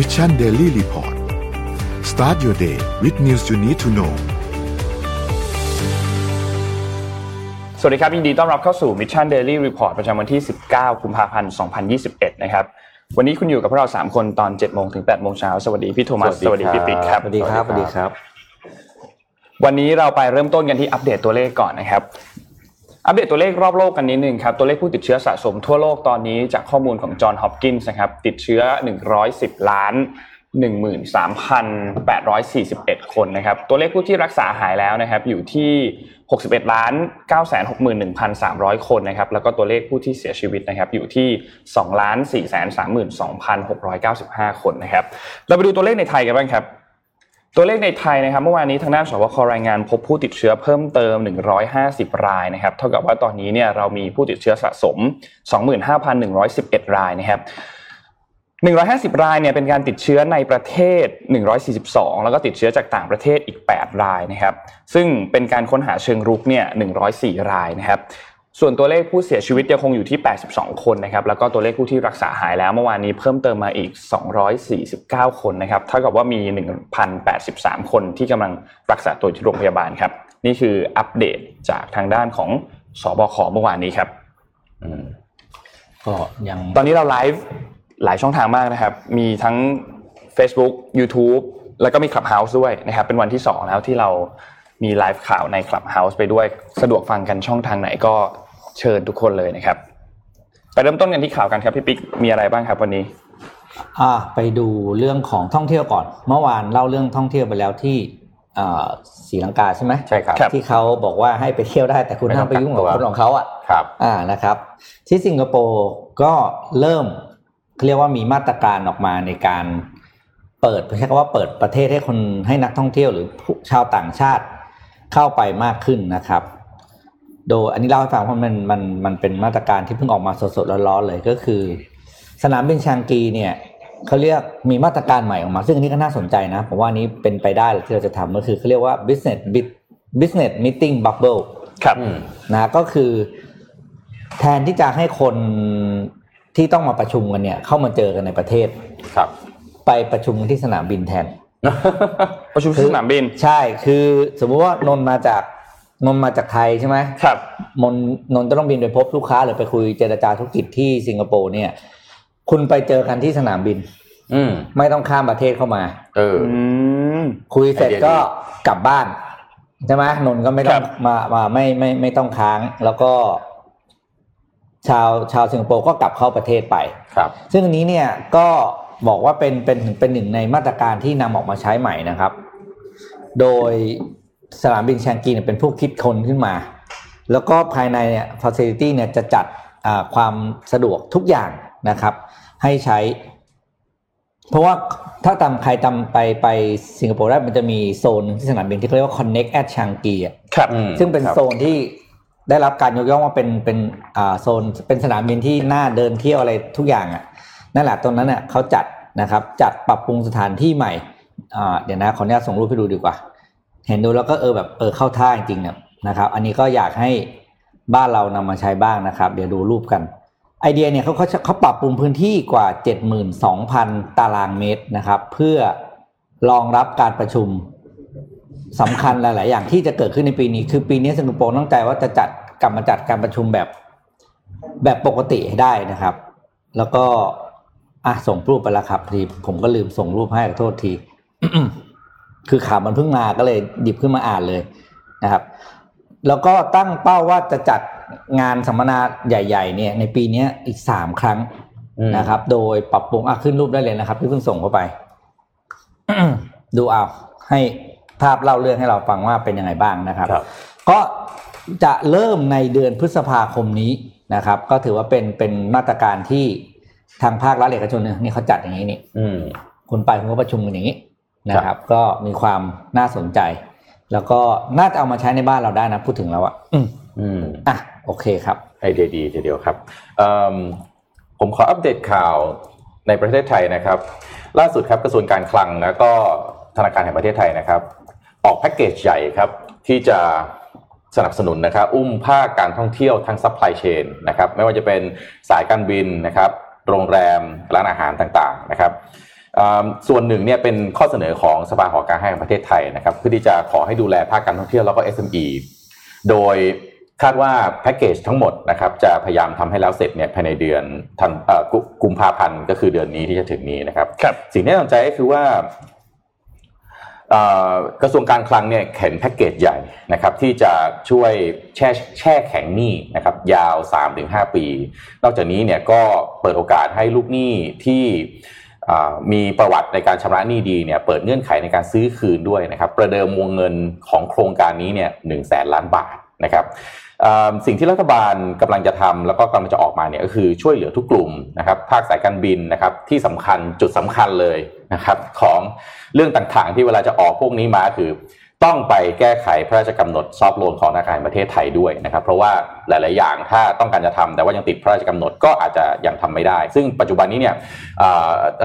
Mission Daily Report start your day with news you need to know สวัสดีครับยินดีต้อนรับเข้าสู่ Mission Daily Report ประจำวันที่ 19 กุมภาพันธ์ 2021 นะครับ วันนี้คุณอยู่กับพวกเรา 3 คนตอน 7 โมงถึง 8 โมงเช้า สวัสดีพี่โทมัส สวัสดีพี่ปิ๊กครับ สวัสดีครับ สวัสดีครับ วันนี้เราไปเริ่มต้นกันที่อัปเดตตัวเลขก่อนนะครับ อัปเดตตัวเลขรอบโลกกันนิดนึงครับ ตัวเลขผู้ติดเชื้อสะสมทั่วโลกตอนนี้จากข้อมูลของ Johns Hopkins นะครับ ติดเชื้อ 110 ล้าน 13,841 คนนะครับ ตัวเลขผู้ที่รักษาหายแล้วนะครับ อยู่ที่ 61ล้าน961,300 คนนะครับ แล้วก็ตัวเลขผู้ที่เสียชีวิตนะครับ อยู่ที่2ล้าน432,695 คนนะครับ เราไปดูตัวเลขในไทยกันบ้างครับ ตัวเลขในไทยนะครับเมื่อวานนี้ทางด้านสบครายงานพบผู้ติดเชื้อเพิ่มเติม 150 รายนะครับเท่ากับว่าตอนนี้เนี่ยเรามีผู้ติดเชื้อสะสม 25,111 รายนะครับ150 รายเนี่ยเป็นการติดเชื้อในประเทศ 142 แล้วก็ติดเชื้อจากต่างประเทศอีก 8 รายนะครับ ซึ่งเป็นการค้นหาเชิงรุกเนี่ย104 รายนะครับ ส่วนตัวเลขผู้เสียชีวิตยังคงอยู่ที่ 82 คนนะครับ แล้วก็ตัวเลขผู้ที่รักษาหายแล้วเมื่อวานนี้เพิ่มเติมมาอีก 249 คนนะครับ เท่ากับว่ามี 1,083 คนที่กำลังรักษาตัวที่โรงพยาบาลครับ นี่คืออัปเดตจากทางด้านของสบคเมื่อวานนี้ครับก็ยังตอนนี้เราไลฟ์หลายช่องทางมากนะครับ มีทั้ง Facebook YouTube แล้วก็มี Clubhouse ด้วยนะครับ เป็นวันที่ 2 แล้วที่เรา มีไลฟ์ข่าวใน Clubhouse ไปด้วย สะดวกฟังกันช่องทางไหนก็เชิญทุกคนเลยนะครับ ไปเริ่มต้นกันที่ข่าวกันครับพี่ปิ๊กมีอะไรบ้างครับวันนี้อ่าไปดูเรื่องของท่องเที่ยวก่อน เมื่อวานเล่าเรื่องท่องเที่ยวไปแล้วที่อ่าศรีลังกาใช่ไหมใช่ครับ ที่เขาบอกว่าให้ไปเที่ยวได้แต่คุณไม่ต้ห้าอมงไปยุ่งกับกักตัวคนของเขาอะครับอ่านะครับ ที่สิงคโปร์ก็เริ่มเรียกว่ามีมาตรการออกมาในการเปิดใช้คำว่าเปิดประเทศให้คนให้นักท่องเที่ยวหรือผู้ชาวต่างชาติ เข้าไปมากขึ้นนะครับ โดยอันนี้เล่าให้ฟังเพราะมันมันมันเป็นมาตรการที่เพิ่งออกมาสดๆร้อนๆเลยก็คือ สนามบินชางกีเนี่ยเขาเรียกมีมาตรการใหม่ออกมา ซึ่งอันนี้ก็น่าสนใจนะผมว่าอันนี้เป็นไปได้เลยที่เราจะทำก็คือเขาเรียกว่า business bit- business meeting bubble ครับอืมนะก็คือ แทนที่จะให้คนที่ต้องมาประชุมกันเนี่ย เข้ามาเจอกันในประเทศครับ ไปประชุมกันที่สนามบินแทน ประชุมที่สนามบิน ใช่ คือสมมุติว่านนท์มาจากนนท์มาจากไทยใช่ไหมครับมนนนท์ต้องบินไปพบลูกค้าหรือไปคุยเจรจาธุรกิจที่สิงคโปร์เนี่ย คุณไปเจอกันที่สนามบิน อืมไม่ต้องข้ามประเทศเข้ามา เอออืมคุยเสร็จไอเดียก็ดีกลับบ้านใช่ไหมนนท์ก็ไม่ต้อครับมามาไม่ไม่ไม่ต้องค้าง แล้วก็ ชาวชาวสิงคโปร์ก็กลับเข้าประเทศไปครับ ซึ่งอันนี้เนี่ยก็ บอกว่าเป็นเป็นเป็นหนึ่งในมาตรการที่นำออกมาใช้ใหม่นะครับ โดยสนามบินแชงกีเนี่ยเป็นผู้คิดค้นขึ้นมา แล้วก็ภายในเนี่ยฟ a ซิลิตี้เนี่ยจะจัดอ่าความสะดวกทุกอย่างนะครับ ให้ใช้ เพราะว่าถ้าตามใครตามไปไปสิงคโปร์ได้มันจะมีโซนที่สนามบินที่เขาเรียกว่า Connect at Changi อะครับอืมซึ่งเป็นครับโซนที่ได้รับการยกย่องว่าเป็นเป็นอ่าโซนเป็นสนามบินที่น่าเดินเที่ยวอะไรทุกอย่างอะ นั่นแหละตรงนั้นเน่ะเขาจัดนะครับจัดปรับปรุงสถานที่ใหม่เดี๋ยวนะขออนุญาตส่งรูปให้ดูดีกว่า เห็นดูแล้วก็เออแบบเออเข้าท่าจริงๆเนี่ยนะครับ อันนี้ก็อยากให้บ้านเรานำมาใช้บ้างนะครับ เดี๋ยวดูรูปกัน ไอเดียเนี่ยเขาเขาเขาปรับปรุงพื้นที่กว่า 72,000 ตารางเมตรนะครับ เพื่อรองรับการประชุมสำคัญหลาย ๆ อย่างที่จะเกิดขึ้นในปีนี้ คือปีนี้สิงคโปร์ตั้งใจว่าจะจัดกลับมาจัดการประชุมแบบแบบปกติให้ได้นะครับ แล้วก็ อะส่งรูปไปแล้วครับพอดีผมก็ลืมส่งรูปให้ขอโทษทีคือข่าวมันเพิ่งมาก็เลยหยิบขึ้นมาอ่านเลยนะครับ แล้วก็ตั้งเป้าว่าจะจัดงานสัมมนาใหญ่ ๆ เนี่ย ในปีนี้อีกสามครั้งอืมนะครับ โดยปรับปรุงอะขึ้นรูปได้เลยนะครับที่เพิ่งส่งเข้าไปดูเอาให้ภาพเล่าเรื่องให้เราฟังว่าเป็นยังไงบ้างนะครับครับก็จะเริ่มในเดือนพฤษภาคมนี้นะครับ ก็ถือว่าเป็นเป็นมาตรการที่ ทางภาครัฐเอกชนเนี่ยนี่เขาจัดอย่างนี้นี่อืมคุณไปคุณก็ประชุมกันอย่างนี้นะครับ ก็มีความน่าสนใจ แล้วก็น่าจะเอามาใช้ในบ้านเราได้นะพูดถึงแล้วอะอืมอืมอะโอเคครับไอเดียดีทีเดียวครับเอิ่มผมขออัปเดตข่าวในประเทศไทยนะครับ ล่าสุดครับกระทรวงการคลังแล้วก็ธนาคารแห่งประเทศไทยนะครับ ออกแพ็กเกจใหญ่ครับที่จะสนับสนุนนะครับ อุ้มภาคการท่องเที่ยวทั้ง supply chain นะครับ ไม่ว่าจะเป็นสายการบินนะครับ โรงแรมร้านอาหารต่างๆนะครับส่วนหนึ่งเนี่ยเป็นข้อเสนอของสภาหอการค้าแห่งประเทศไทยนะครับเพื่อที่จะขอให้ดูแลภาคการท่องเที่ยวแล้วก็ SME โดยคาดว่าแพ็กเกจทั้งหมดนะครับจะพยายามทำให้แล้วเสร็จเนี่ยภายในเดือนธันกุมภาพันธ์ก็คือเดือนนี้ที่จะถึงนี้นะครับครับสิ่งที่น่าสนใจก็คือว่า กระทรวงการคลังเนี่ยเข็นแพ็กเกจใหญ่นะครับที่จะช่วยแช่แช่แข็งหนี้นะครับยาว 3-5 ปี นอกจากนี้เนี่ยก็เปิดโอกาสให้ลูกหนี้ที่มีประวัติในการชำระหนี้ดีเนี่ยเปิดเงื่อนไขในการซื้อคืนด้วยนะครับ ประเดิมวงเงินของโครงการนี้เนี่ยหนึ่งแสนล้านบาทนะครับ สิ่งที่รัฐบาลกำลังจะทำแล้วก็กำลังจะออกมาเนี่ยก็คือช่วยเหลือทุกกลุ่มนะครับภาคสายการบินนะครับที่สำคัญจุดสำคัญเลยนะครับของเรื่องต่างๆ ที่เวลาจะออกพวกนี้มาคือ ต้องไปแก้ไขพระราชกำหนดซอฟโลนของธนาคารประเทศไทยด้วยนะครับ เพราะว่าหลาย ๆ อย่างถ้าต้องการจะทำแต่ว่ายังติดพระราชกำหนดก็อาจจะยังทำไม่ได้ ซึ่งปัจจุบันนี้เนี่ย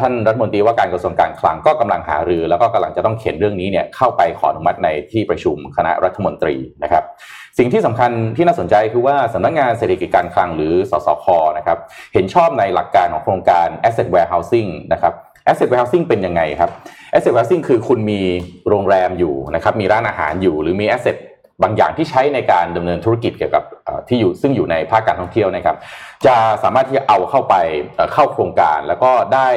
ท่านรัฐมนตรีว่าการกระทรวงการคลังก็กำลังหารือ แล้วก็กำลังจะต้องเขียนเรื่องนี้เนี่ยเข้าไปขออนุมัติในที่ประชุมคณะรัฐมนตรีนะครับสิ่งที่สำคัญที่น่าสนใจคือว่าสำนักงงานเศรษฐกิจการคลังหรือสสคนะครับเห็นชอบในหลักการของโครงการ asset warehousing นะครับ asset warehousing เป็นยังไงครับ asset warehousing คือคุณมีโรงแรมอยู่นะครับมีร้านอาหารอยู่ หรือมี asset บางอย่างที่ใช้ในการดำเนินธุรกิจเกี่ยวกับที่อยู่ซึ่งอยู่ในภาคการท่องเที่ยวนะครับ จะสามารถที่จะเอาเข้าไปเข้าโครงการแล้วก็ได้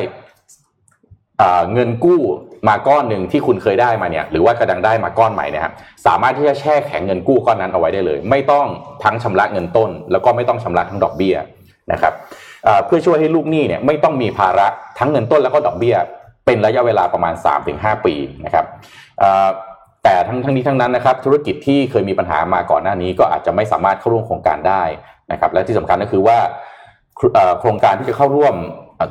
เงินกู้มาก้อนหนึ่งที่คุณเคยได้มาเนี่ยหรือว่ากระดังได้มาก้อนใหม่นี่ยครับสามารถที่จะแช่แข็งเงินกู้ก้อนนั้นเอาไว้ได้เลย ไม่ต้องทั้งชำระเงินต้น แล้วก็ไม่ต้องชำระทั้งดอกเบี้ยนะครับ เพื่อช่วยให้ลูกหนี้เนี่ยไม่ต้องมีภาระทั้งเงินต้นแล้วก็ดอกเบี้ย เป็นระยะเวลาประมาณ 3-5 ปีนะครับแต่ทั้งทั้งนี้ทั้งนั้นนะครับธุรกิจที่เคยมีปัญหามาก่อนหน้านี้ก็อาจจะไม่สามารถเข้าร่วมโครงการได้นะครับและที่สำคัญก็คือว่าโครงการที่จะเข้าร่วม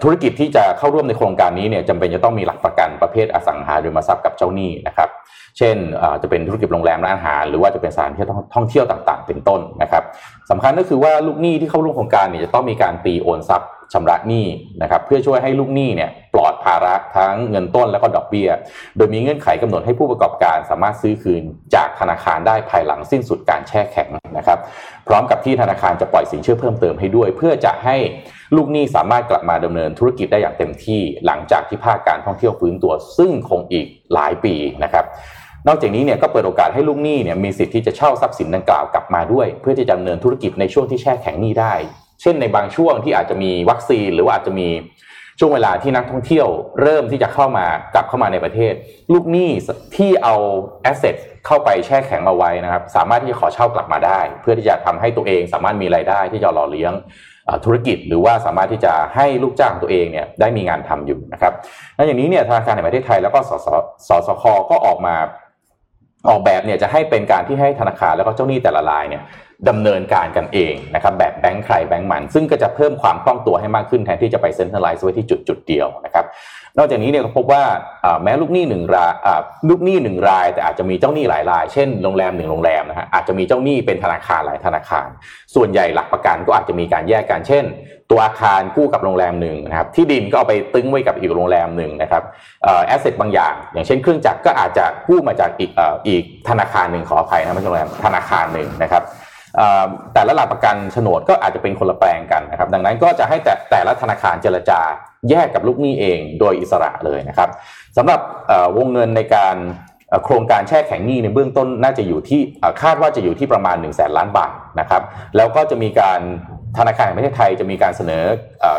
ธุรกิจที่จะเข้าร่วมในโครงการนี้เนี่ยจำเป็นจะต้องมีหลักประกันประเภทอสังหาริมทรัพย์กับเจ้าหนี้นะครับ เช่นจะเป็นธุรกิจโรงแรมร้านอาหาร หรือว่าจะเป็นสถานที่ท่องเที่ยวต่างๆ เป็นต้นนะครับสำคัญก็คือว่าลูกหนี้ที่เข้าร่วมโครงการเนี่ยจะต้องมีการตีโอนทรัพย์ ชำระหนี้นะครับเพื่อช่วยให้ลูกหนี้เนี่ยปลอดภาระทั้งเงินต้นและก็ดอกเบี้ย โดยมีเงื่อนไขกำหนดให้ผู้ประกอบการสามารถซื้อคืนจากธนาคารได้ภายหลังสิ้นสุดการแช่แข็งนะครับ พร้อมกับที่ธนาคารจะปล่อยสินเชื่อเพิ่มเติมให้ด้วย เพื่อจะให้ลูกหนี้สามารถกลับมาดำเนินธุรกิจได้อย่างเต็มที่ หลังจากที่ภาคการท่องเที่ยวฟื้นตัว ซึ่งคงอีกหลายปีนะครับนอกจากนี้เนี่ยก็เปิดโอกาสให้ลูกหนี้เนี่ยมีสิทธิ์ที่จะเช่าทรัพย์สินดังกล่าวกลับมาด้วย เพื่อที่จะดำเนินธุรกิจในช่วงที่แช่แข็งหนี้ได้ ช่นในบางช่วงที่อาจจะมีวัคซีนหรือว่าอาจจะมีช่วงเวลาที่นักท่องเที่ยวเริ่มที่จะเข้ามากลับเข้ามาในประเทศ ลูกหนี้ที่เอาแอสเซทเข้าไปแช่แข็งเอาไว้นะครับ สามารถที่จะขอเช่ากลับมาได้ เพื่อที่จะทำให้ตัวเองสามารถมีรายได้ที่จะหล่อเลี้ยงธุรกิจ หรือว่าสามารถที่จะให้ลูกจ้างตัวเองเนี่ยได้มีงานทำอยู่นะครับและอย่างนี้เนี่ยธนาคารแห่งประเทศไทยแล้วก็สสสสคก็ออกมา ออกแบบเนี่ยจะให้เป็นการที่ให้ธนาคารแล้วก็เจ้าหนี้แต่ละรายเนี่ยดำเนินการกันเองนะครับแบบแบงค์ใครแบงค์มัน ซึ่งก็จะเพิ่มความคล่องตัวให้มากขึ้นแทนที่จะไปเซ็นทรัลไลซ์ไว้ที่จุดจุดเดียวนะครับนอกจากนี้เนี่ยก็พบว่าแม้ลูกหนี้หนึ่งรายลูกหนี้หนึ่งราย แต่อาจจะมีเจ้าหนี้หลายราย เช่นโรงแรมหนึ่งโรงแรมนะฮะอาจจะมีเจ้าหนี้เป็นธนาคารหลายธนาคาร ส่วนใหญ่หลักประกันก็อาจจะมีการแยกกันเช่น ตัวอาคารกู้กับโรงแรมหนึ่งนะครับที่ดินก็เอาไปตึ้งไว้กับอีกโรงแรมหนึ่งนะครับแอสเซทบางอย่าง อย่างเช่นเครื่องจักรก็อาจจะกู้มาจากอีกอีกธนาคารหนึ่งขออภัยนะไม่ใช่โรงแรมธนาคารหนึ่งนะครับแต่ละหลักประกันโฉนดก็อาจจะเป็นคนละแปลงกันนะครับ ดังนั้นก็จะให้แต่แต่ละธนาคารเจรจาแยกกับลูกหนี้เองโดยอิสระเลยนะครับสำหรับวงเงินในการ โครงการแช่แข็งหนี้ในเบื้องต้นน่าจะอยู่ที่คาดว่าจะอยู่ที่ประมาณ1นึ่งแสนล้านบาทนะครับแล้วก็จะมีการธนาคารแห่งประเทศไทยจะมีการเสนอ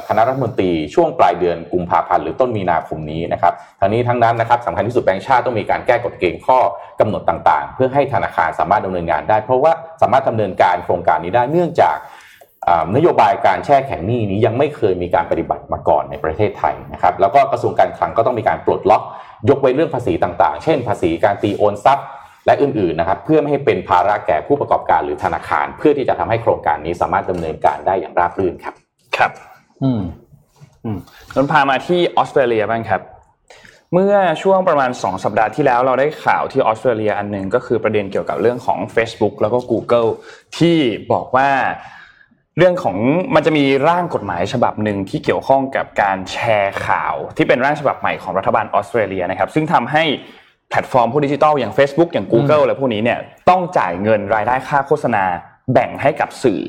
คณะรัฐมนตรีช่วงปลายเดือนกุมภาพันธ์หรือต้นมีนาคมนี้นะครับทั้งนี้ทั้งนั้นนะครับสำคัญที่สุดแบงก์ชาติต้องมีการแก้กฎเกณฑ์ข้อกำหนดต่างๆ เพื่อให้ธนาคารสามารถดำเนินงานได้ เพราะว่าสามารถดำเนินการโครงการนี้ได้เนื่องจาก นโยบายการแช่แข็งหนี้นี้ยังไม่เคยมีการปฏิบัติมาก่อนในประเทศไทยนะครับแล้วก็กระทรวงการคลังก็ต้องมีการปลดล็อก ยกไว้เรื่องภาษีต่างๆ เช่น ภาษีการตีโอนทรัพย์และอื่นๆนะครับเพื่อไม่ให้เป็นภาระแก่ผู้ประกอบการหรือธนาคาร เพื่อที่จะทำให้โครงการนี้สามารถดำเนินการได้อย่างราบรื่นครับ ครับ อืมอืมนนพามาที่ออสเตรเลียบ้างครับ เมื่อช่วงประมาณ 2 สัปดาห์ที่แล้วเราได้ข่าวที่ออสเตรเลียอันหนึ่งก็คือประเด็นเกี่ยวกับเรื่องของ Facebook แล้วก็ Google ที่บอกว่า เรื่องของมันจะมีร่างกฎหมายฉบับหนึ่งที่เกี่ยวข้องกับการแชร์ข่าวที่เป็นร่างฉบับใหม่ของรัฐบาลออสเตรเลียนะครับ ซึ่งทำให้แพลตฟอร์มผู้ดิจิทัลอย่าง Facebook อย่าง Google อะไรพวกนี้เนี่ยต้องจ่ายเงินรายได้ค่าโฆษณาแบ่งให้กับสื่อ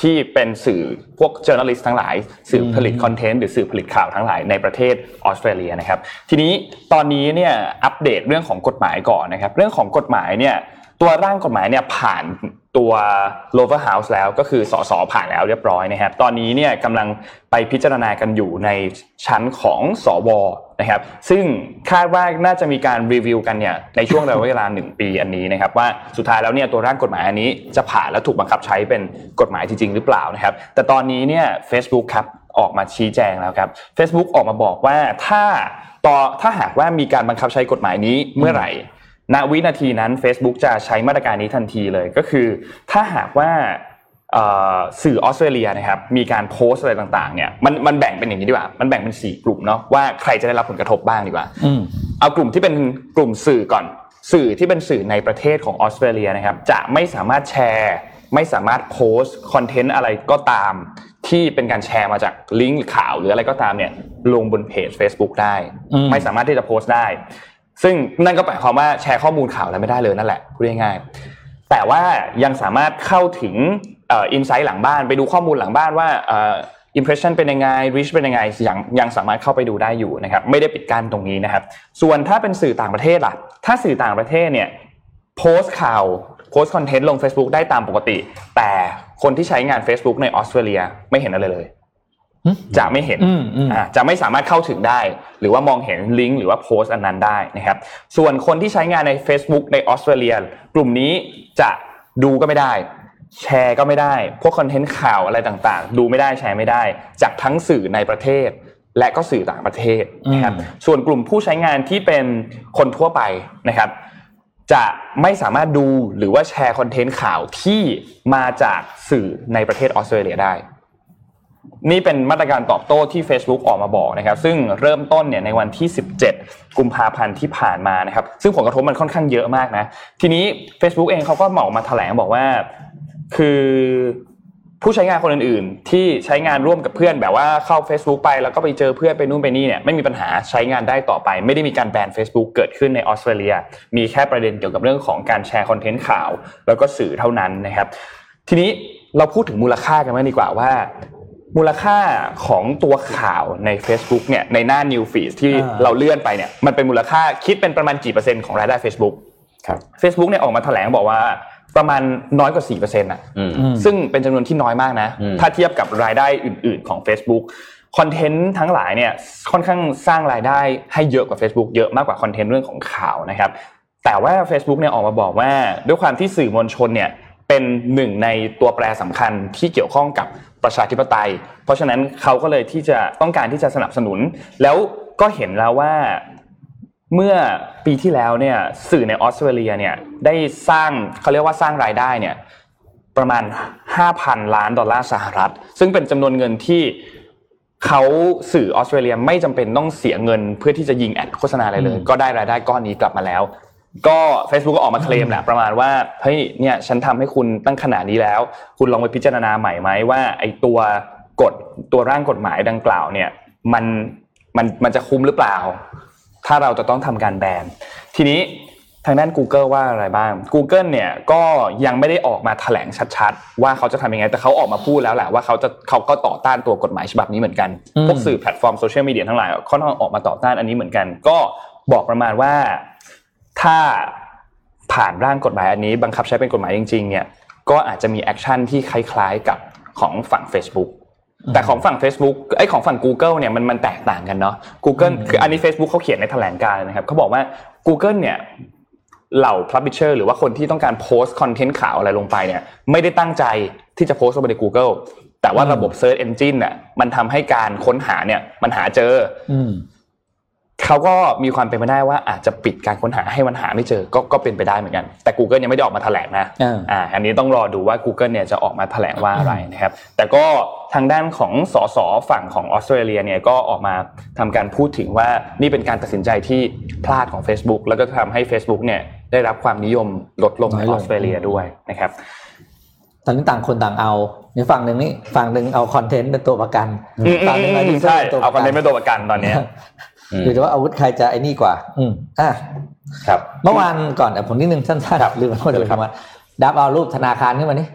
ที่เป็นสื่อพวก journalist ทั้งหลาย สื่อผลิต content หรือสื่อผลิตข่าวทั้งหลายในประเทศออสเตรเลียนะครับ ทีนี้ตอนนี้เนี่ยอัปเดตเรื่องของกฎหมายก่อนนะครับ เรื่องของกฎหมายเนี่ย ตัวร่างกฎหมายเนี่ยผ่านตัว lower house แล้วก็คือส.ส. ผ่านแล้วเรียบร้อยนะครับ ตอนนี้เนี่ยกำลังไปพิจารณากันอยู่ในชั้นของสวนะครับ ซึ่งคาดว่าน่าจะมีการรีวิวกันเนี่ยในช่วงระยะเวลาหนึ่งปีอันนี้นะครับ ว่าสุดท้ายแล้วเนี่ยตัวร่างกฎหมายอันนี้จะผ่านและถูกบังคับใช้เป็นกฎหมายจริง ๆ หรือเปล่านะครับ แต่ตอนนี้เนี่ย Facebook ครับออกมาชี้แจงแล้วครับ Facebook ออกมาบอกว่าถ้าต่อถ้าหากว่ามีการบังคับใช้กฎหมายนี้เมื่อไหร่ ณวินาทีนั้น Facebook จะใช้มาตรการนี้ทันทีเลยก็คือ ถ้าหากว่าสื่อออสเตรเลียนะครับมีการโพสอะไรต่างๆเนี่ยมันมันแบ่งเป็นอย่างนี้ดีกว่ามันแบ่งเป็นสี่กลุ่มเนาะว่าใครจะได้รับผลกระทบบ้างดีกว่าเอากลุ่มที่เป็นกลุ่มสื่อก่อน สื่อที่เป็นสื่อในประเทศของออสเตรเลียนะครับจะไม่สามารถแชร์ไม่สามารถโพสคอนเทนต์อะไรก็ตาม ที่เป็นการแชร์มาจากลิงก์ข่าวหรืออะไรก็ตามเนี่ยลงบนเพจ Facebook ได้ ไม่สามารถที่จะโพสต์ได้ ซึ่งนั่นก็หมายความว่าแชร์ข้อมูลข่าวอะไรไม่ได้เลยนั่นแหละพูดง่ายๆแต่ว่ายังสามารถเข้าถึงอินไซต์หลังบ้านไปดูข้อมูลหลังบ้านว่าอิมเพรสชันเป็นยังไงรีชเป็นยังไงยังยังสามารถเข้าไปดูได้อยู่นะครับไม่ได้ปิดกั้นตรงนี้นะครับ ส่วนถ้าเป็นสื่อต่างประเทศล่ะ ถ้าสื่อต่างประเทศเนี่ยโพสต์ข่าวโพสต์คอนเทนต์ลง Facebook ได้ตามปกติ แต่คนที่ใช้งาน Facebook ในออสเตรเลียไม่เห็นอะไรเลย จะไม่เห็นจะไม่สามารถเข้าถึงได้ หรือว่ามองเห็นลิงก์หรือว่าโพสต์อันนั้นได้นะครับ ส่วนคนที่ใช้งานใน Facebook ในออสเตรเลียกลุ่มนี้จะดูก็ไม่ได้ แชร์ก็ไม่ได้ พวกคอนเทนต์ข่าวอะไรต่างๆ ดูไม่ได้แชร์ไม่ได้ จากทั้งสื่อในประเทศ และก็สื่อต่างประเทศนะครับส่วนกลุ่มผู้ใช้งานที่เป็นคนทั่วไปนะครับ จะไม่สามารถดูหรือว่าแชร์คอนเทนต์ข่าวที่มาจากสื่อในประเทศออสเตรเลียได้ นี่เป็นมาตรการตอบโต้ที่ Facebook ออกมาบอกนะครับ ซึ่งเริ่มต้นเนี่ยในวันที่ 17 กุมภาพันธ์ที่ผ่านมานะครับ ซึ่งผลกระทบมันค่อนข้างเยอะมากนะ ทีนี้ Facebook เองเขาก็ออกมาแถลงบอกว่า คือผู้ใช้งานคนอื่นๆ ที่ใช้งานร่วมกับเพื่อนแบบว่าเข้า Facebook ไปแล้วก็ไปเจอเพื่อนไปนู่นไปนี่เนี่ยไม่มีปัญหาใช้งานได้ต่อไป ไม่ได้มีการแบน Facebook เกิดขึ้นในออสเตรเลีย มีแค่ประเด็นเกี่ยวกับเรื่องของการแชร์คอนเทนต์ข่าว แล้วก็สื่อเท่านั้นนะครับ ทีนี้เราพูดถึงมูลค่ากันไหมดีกว่าว่า มูลค่าของตัวข่าวใน Facebook เนี่ยในหน้า New Feed ที่เราเลื่อนไปเนี่ยมันเป็นมูลค่าคิดเป็นประมาณกี่เปอร์เซ็นต์ของรายได้ Facebook ครับ Facebook เนี่ยออกมาแถลงบอกว่าประมาณน้อยกว่า4%อะซึ่งเป็นจำนวนที่น้อยมากนะ ถ้าเทียบกับรายได้อื่น ๆของ Facebook คอนเทนต์ทั้งหลายเนี่ยค่อนข้างสร้างรายได้ให้เยอะกว่า Facebook เยอะมากกว่าคอนเทนต์เรื่องของข่าวนะครับ แต่ว่า Facebook เนี่ยออกมาบอกว่าด้วยความที่สื่อมวลชนเนี่ยเป็นหนึ่งในตัวแปรสำคัญที่เกี่ยวข้องกับ ประชาธิปไตย เพราะฉะนั้นเขาก็เลยที่จะต้องการที่จะสนับสนุน แล้วก็เห็นแล้วว่าเมื่อปีที่แล้วเนี่ยสื่อในออสเตรเลียเนี่ยได้สร้างเขาเรียกว่าสร้างรายได้เนี่ยประมาณ 5,000 ล้านดอลลาร์สหรัฐ ซึ่งเป็นจำนวนเงินที่เขาสื่อออสเตรเลียไม่จำเป็นต้องเสียเงิน เพื่อที่จะยิงแอดโฆษณาอะไรเลย ก็ได้รายได้ก้อนนี้กลับมาแล้ว ก็ Facebook ก็ออกมาเคลมแหละประมาณว่าเฮ้ยเนี่ยฉันทำให้คุณตั้งขนาดนี้แล้ว คุณลองไปพิจารณาใหม่ไหมว่าไอ้ตัวกฎตัวร่างกฎหมายดังกล่าวเนี่ยมันมันมันจะคุ้มหรือเปล่า ถ้าเราจะต้องทำการแบนทีนี้ทางด้าน Google ว่าอะไรบ้าง Google เนี่ยก็ยังไม่ได้ออกมาแถลงชัดๆ ว่าเขาจะทำยังไง แต่เขาออกมาพูดแล้วแหละว่าเขาจะเขาก็ต่อต้านตัวกฎหมายฉบับนี้เหมือนกัน พวกสื่อแพลตฟอร์มโซเชียลมีเดียทั้งหลายเขาต้องออกมาต่อต้านอันนี้เหมือนกัน ก็บอกประมาณว่า ถ้าผ่านร่างกฎหมายอันนี้บังคับใช้เป็นกฎหมายจริงๆเนี่ยก็อาจจะมี action ที่คล้ายๆกับของฝั่ง Facebook แต่ของฝั่ง Facebook ไอ้ของฝั่ง Google เนี่ยมันมันแตกต่างกันเนาะ Google คืออันนี้ Facebook เขาเขียนในแถลงการณ์นะครับเขาบอกว่า Google เนี่ยเหล่า publisher หรือว่าคนที่ต้องการโพสต์ content ข่าวอะไรลงไปเนี่ยไม่ได้ตั้งใจที่จะโพสต์ลงไปใน Google แต่ว่าระบบ Search Engine น่ะมันทำให้การค้นหาเนี่ยมันหาเจอ เขาก็มีความเป็นไปได้ว่าอาจจะปิดการค้นหาให้มันหาไม่เจอก็ก็เป็นไปได้เหมือนกัน แต่ Google ยังไม่ได้ออกมาแถลงนะอ่าอันนี้ต้องรอดูว่า Google เนี่ยจะออกมาแถลงว่าอะไรนะครับ แต่ก็ทางด้านของสสฝั่งของออสเตรเลียเนี่ยก็ออกมาทำการพูดถึงว่านี่เป็นการตัดสินใจที่พลาดของ Facebook แล้วก็ทำให้ Facebook เนี่ยได้รับความนิยมลดลงในออสเตรเลียด้วยนะครับ ตอนนี้ต่างคนต่างเอาในฝั่งหนึ่งนี่ฝั่งหนึ่งเอาคอนเทนต์เป็นตัวประกันฝั่งหนึ่งใช่เอาคอนเทนต์เป็นตัวประกันตอนนี้ หรือว่าอาวุธใครจะไอ้นี่กว่า อืมอะครับ เมื่อวานก่อนผมนิดนึงสั้นๆลืมพูดเลยคำว่าดับเอารูปธนาคารขึ้นมานี่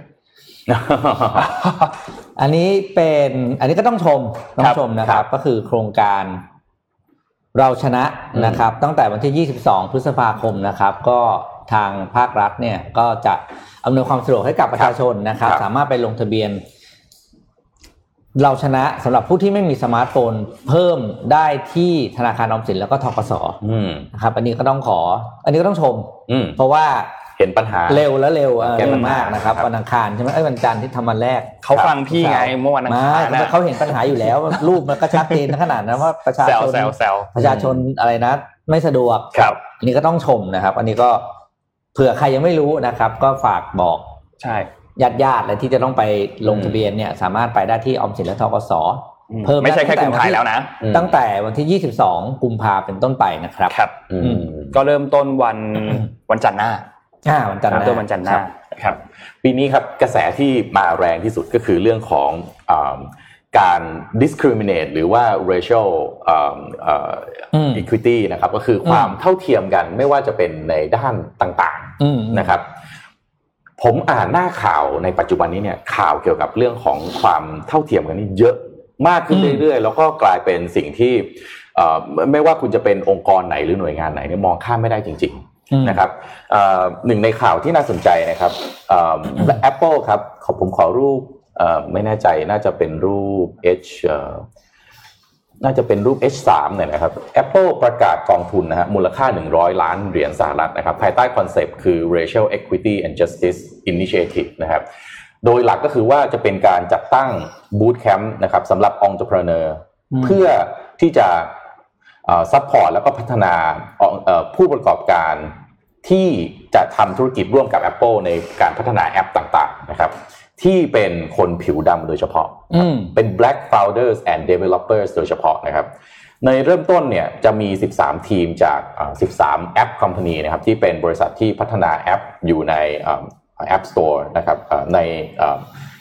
อันนี้เป็นอันนี้ก็ต้องชมต้อครังบชมนะครับ ก็คือโครงการเราชนะนะครับ ตั้งแต่วันที่ 22 พฤษภาคมนะครับ ก็ทางภาครัฐเนี่ยก็จะอำนวยความสะดวกให้กับประชาชนนะครับครับสามารถไปลงทะเบียน เราชนะสำหรับผู้ที่ไม่มีสมาร์ทโฟนเพิ่มได้ที่ธนาคารออมสินแล้วก็ธกสอืมนะครับ อันนี้ก็ต้องขอ อันนี้ก็ต้องชมอืมเพราะว่าเห็นปัญหาเร็วแล้วเร็วเออแก้ปัญหาเร็วมากนะครับครับวันอังคารใช่ไหมไอ้ยวันจันทร์ที่ทำวันแรกเขาฟังพี่ไงเมื่อวันอังคารไม่นะเขาเห็นปัญหาอยู่แล้ว รูปมันก็ชัดเจนขนาดนั้นว่าประชาแซวชนแซวแซวประชาชนอะไรนะ ไม่สะดวกครับ อันนี้ก็ต้องชมนะครับ อันนี้ก็เผื่อใครยังไม่รู้นะครับ ก็ฝากบอกใช่ ญาติญาติและที่จะต้องไปลงทะเบียนเนี่ยสามารถไปได้ที่ออมสินและทกสอืมเพิ่มไม่ใช่แค่ตั้คุงณแต่ไทยแล้วนะอืมตั้งแต่วันที่ 22 กุมภาเป็นต้นไปนะครับครับอืมก็เริ่มต้นวันวันจันทร์หน้าอ่าวันจันทร์หเริ่มน้าต้นวันจันทร์หน้าครับปีนี้ครับกระแสที่มาแรงที่สุดก็คือเรื่องของอาการ discriminate หรือว่า racial อ่าอ่าอืม equity นะครับก็คือความเท่าเทียมกันไม่ว่าจะเป็นในด้านต่างอืมๆนะครับ ผมอ่านหน้าข่าวในปัจจุบันนี้เนี่ยข่าวเกี่ยวกับเรื่องของความเท่าเทียมกันนี่เยอะมากขึ้นอืมเรื่อยๆ แล้วก็กลายเป็นสิ่งที่เอ่อไม่ว่าคุณจะเป็นองค์กรไหนหรือหน่วยงานไหนเนี่ยมองข้ามไม่ได้จริงๆอืมนะครับเอ่อหนึ่งในข่าวที่น่าสนใจนะครับแอปเปิลครับขอผมขอรูปเอ่อไม่แน่ใจน่าจะเป็นรูป H เอ่อ น่าจะเป็นรูป H3 เนี่ยนะครับ Apple ประกาศกองทุนนะฮะมูลค่า 100 ล้านเหรียญสหรัฐนะครับภายใต้ concept คือ Racial Equity and Justice Initiative นะครับโดยหลักก็คือว่าจะเป็นการจัดตั้ง bootcamp นะครับสำหรับ entrepreneur อืมเพื่อที่จะ support แล้วก็พัฒนาเอ่อผู้ประกอบการที่จะทำธุรกิจร่วมกับ Apple ในการพัฒนาแอปต่างๆนะครับ ที่เป็นคนผิวดำโดยเฉพาะอืมเป็น black founders and developers โดยเฉพาะนะครับ ในเริ่มต้นเนี่ยจะมี 13 ทีมจากอ่า13 แอป company นะครับที่เป็นบริษัทที่พัฒนาแอปอยู่ในอ่า App Store นะครับอ่าในอ่า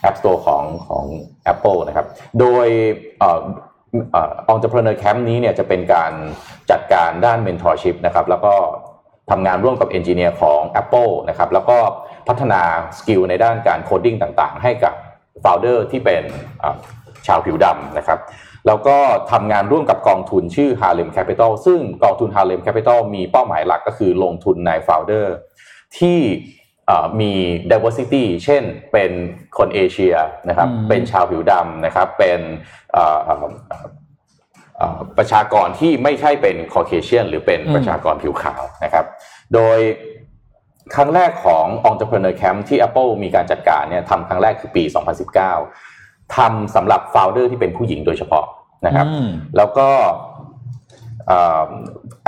App Store ของของ Apple นะครับ โดยเอ่อเอ่อ Entrepreneur Camp นี้เนี่ยจะเป็นการจัดการด้าน mentorship นะครับ แล้วก็ ทำงานร่วมกับ engineer ของ Apple นะครับแล้วก็พัฒนา skill ในด้านการ coding ต่างๆ ให้กับ founder ที่เป็นอ่าชาวผิวดำนะครับแล้วก็ทำงานร่วมกับกองทุนชื่อ Harlem Capital ซึ่งกองทุน Harlem Capital มีเป้าหมายหลักก็คือลงทุนใน founder ที่เอ่อมี diversity เช่นเป็นคนเอเชียนะครับอืมเป็นชาวผิวดำนะครับเป็น ประชากรที่ไม่ใช่เป็น Caucasian หรือเป็นประชากรผิวขาวนะครับ โดยครั้งแรกของ Entrepreneur Camp ที่ Apple มีการจัดการเนี่ยทำครั้งแรกคือปี 2019 ทำสำหรับ founder ที่เป็นผู้หญิงโดยเฉพาะนะครับอืมแล้วก็เอ่อ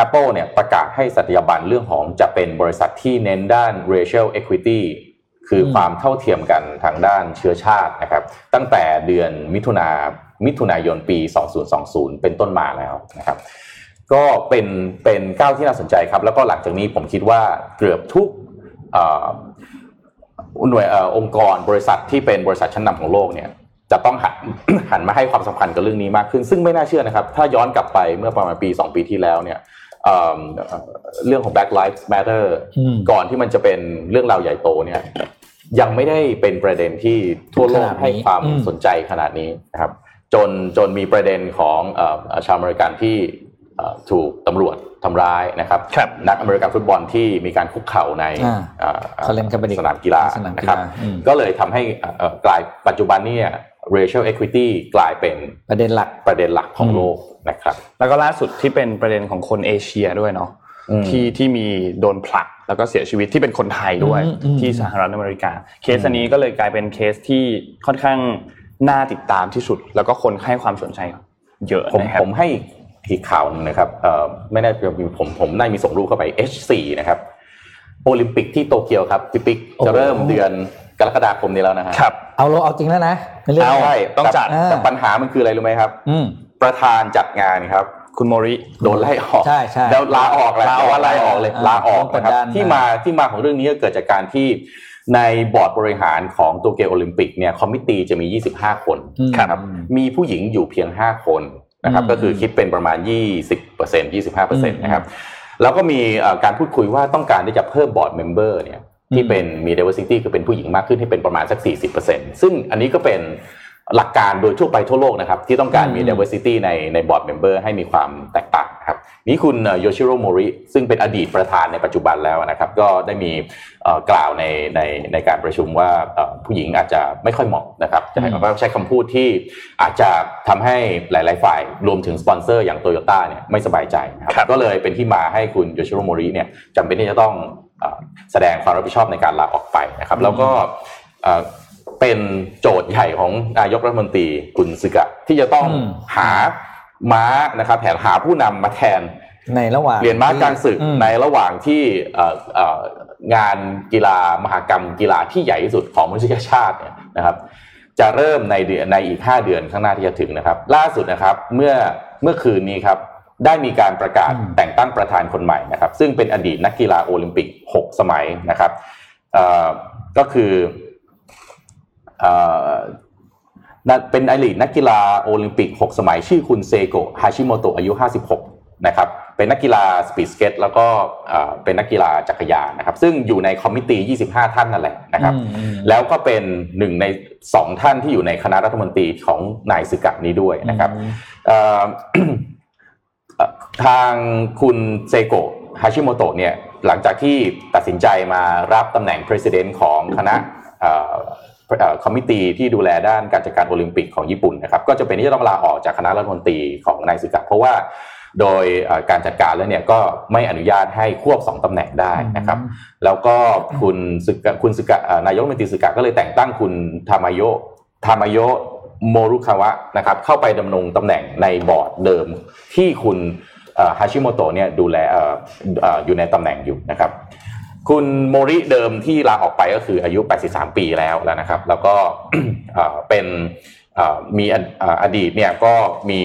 Apple เนี่ยประกาศให้สัตยาบันเรื่องของจะเป็นบริษัทที่เน้นด้าน racial equity คืออมความเท่าเทียมกันทางด้านเชื้อชาตินะครับ ตั้งแต่เดือนมิถุนา มิถุนายนปี 2020 เป็นต้นมาแล้วนะครับ ก็เป็นเป็นก้าวที่น่าสนใจครับ แล้วก็หลังจากนี้ผมคิดว่าเกือบทุกเอ่อหน่วยเอ่อองค์กรบริษัทที่เป็นบริษัทชั้นนำของโลกเนี่ยจะต้องหันหันมาให้ความสำคัญกับเรื่องนี้มากขึ้น ซึ่งไม่น่าเชื่อนะครับ ถ้าย้อนกลับไปเมื่อประมาณปี 2 ปีที่แล้วเนี่ยเอ่อเอ่อเรื่องของ Black Lives Matter อืมก่อนที่มันจะเป็นเรื่องราวใหญ่โตเนี่ยยังไม่ได้เป็นประเด็นที่ทั่วโลกขนาดนี้ให้ความอืมสนใจขนาดนี้นะครับ จนจนมีประเด็นของเอ่อชาวอเมริกันที่เอ่อถูกตำรวจทำร้ายนะครับครับนักอเมริกันฟุตบอลที่มีการคุกเข่าในอ่าเอ่อเขาเล่นกันเป็นสนามกีฬาสนามกีฬานะครับอืมก็เลยทำให้เอ่อเอ่อกลายปัจจุบันเนี่ย racial equity กลายเป็นประเด็นหลักประเด็นหลักของโลกนะครับ แล้วก็ล่าสุดที่เป็นประเด็นของคนเอเชียด้วยเนาะอืมที่ที่มีโดนผลักแล้วก็เสียชีวิตที่เป็นคนไทยด้วยอืมอืมที่สหรัฐอเมริกา เคสอันนี้ก็เลยกลายเป็นเคสที่ค่อนข้าง น่าติดตามที่สุด แล้วก็คนให้ความสนใจเยอะผมนะครับผมให้อีกข่าวหนึงนะครับเอ่อไม่ได้ผมผมได้มีส่งรูปเข้าไป H4 นะครับโอลิมปิกที่โตเกียวครับพี่ปิ๊กโอ้โหจะเริ่มเดือนกรกฎาคมนี้แล้วนะฮะครับ เอาโลเอาจริงแล้วนะในเรื่องเอานี้ใช่ต้องจัดแต่แต่ปัญหามันคืออะไรรู้ไหมครับ อืมประธานจัดงานครับ คุณโมริโดนไล่ออกใช่ใช่แล้วลาออกแหละลาออกแต่ว่าไล่ออกเลยอ่าลาออกนะครับโดนกดดันที่มาที่มาของเรื่องนี้ก็เกิดจากการที่ ในบอร์ดบริหารของโตเกียวโอลิมปิกเนี่ย committee จะมี 25 คนอืมครับมีผู้หญิงอยู่เพียง 5 คนนะครับอืมก็คือคิดเป็นประมาณ 20% 25%อืมนะครับแล้วก็มีเอ่อการพูดคุยว่าต้องการที่จะเพิ่ม board member เนี่ยที่เป็นมี diversity คือเป็นผู้หญิงมากขึ้นให้เป็นประมาณสัก 40%ซึ่งอันนี้ก็เป็นหลักการโดยทั่วไปทั่วโลกนะครับที่ต้องการมี diversity ในใน board member ให้มีความแตกต่างครับ นี้คุณโยชิโรโมริซึ่งเป็นอดีตประธานในปัจจุบันแล้วนะครับ ก็ได้มีกล่าวในในในการประชุมว่าผู้หญิงอาจจะไม่ค่อยเหมาะนะครับจะให้ใช้คำพูดที่อาจจะทำให้หลาย ๆ ฝ่ายรวมถึงสปอนเซอร์อย่างโตโยต้าเนี่ยไม่สบายใจครับก็เลยเป็นที่มาให้คุณโยชิโรโมริเนี่ยจำเป็นที่จะต้องแสดงความรับผิดชอบในการลาออกไปนะครับ แล้วก็เป็นโจทย์ใหญ่ของนายกรัฐมนตรีคุณสึกะที่จะต้องหา ม้านะครับแผนหาผู้นำมาแทนในระหว่างเรียนม้ากลางศึกในระหว่างที่งานกีฬามหากรรมกีฬาที่ใหญ่ที่สุดของมนุษยชาติเนี่ยนะครับ จะเริ่มในเดือนในอีก 5 เดือนข้างหน้าที่จะถึงนะครับ ล่าสุดนะครับเมื่อเมื่อคืนนี้ครับได้มีการประกาศแต่งตั้งประธานคนใหม่นะครับ ซึ่งเป็นอดีตนักกีฬาโอลิมปิก 6 สมัยนะครับก็คือ เป็นอดีตนักกีฬาโอลิมปิก 6 สมัยชื่อคุณเซโกะฮาชิโมโตะอายุ 56 นะครับ เป็นนักกีฬา speed skate แล้วก็เป็นนักกีฬาจักรยานนะครับ ซึ่งอยู่ใน committee 25 ท่านนั่นแหละนะครับ แล้วก็เป็นหนึ่งในสองท่านที่อยู่ในคณะรัฐมนตรีของนายสึกะนี้ด้วยนะครับทางคุณเซโกะฮาชิโมโตะเนี่ยหลังจากที่ตัดสินใจมารับตำแหน่ง president ของคณะ คอมมิตี้ที่ดูแลด้านการจัดการโอลิมปิกของญี่ปุ่นนะครับก็จะเป็นที่จะต้องลาออกจากคณะรัฐมนตรีของนายสึกะเพราะว่าโดยการจัดการแล้วเนี่ยก็ไม่อนุญาตให้ควบสองตำแหน่งได้นะครับ แล้วก็คุณสึกะคุณสึกะนายกรัฐมนตรีสึกะก็เลยแต่งตั้งคุณทามายโยทามายโยโมรุคาวะนะครับเข้าไปดำรงตำแหน่งในบอร์ดเดิมที่คุณฮาชิโมโตะเนี่ยดูแลอยู่ในตำแหน่งอยู่นะครับ คุณโมริเดิมที่ลาออกไปก็คืออายุ 83 ปีแล้วแล้วนะครับ แล้วก็เป็นมีอดีตเนี่ยก็มี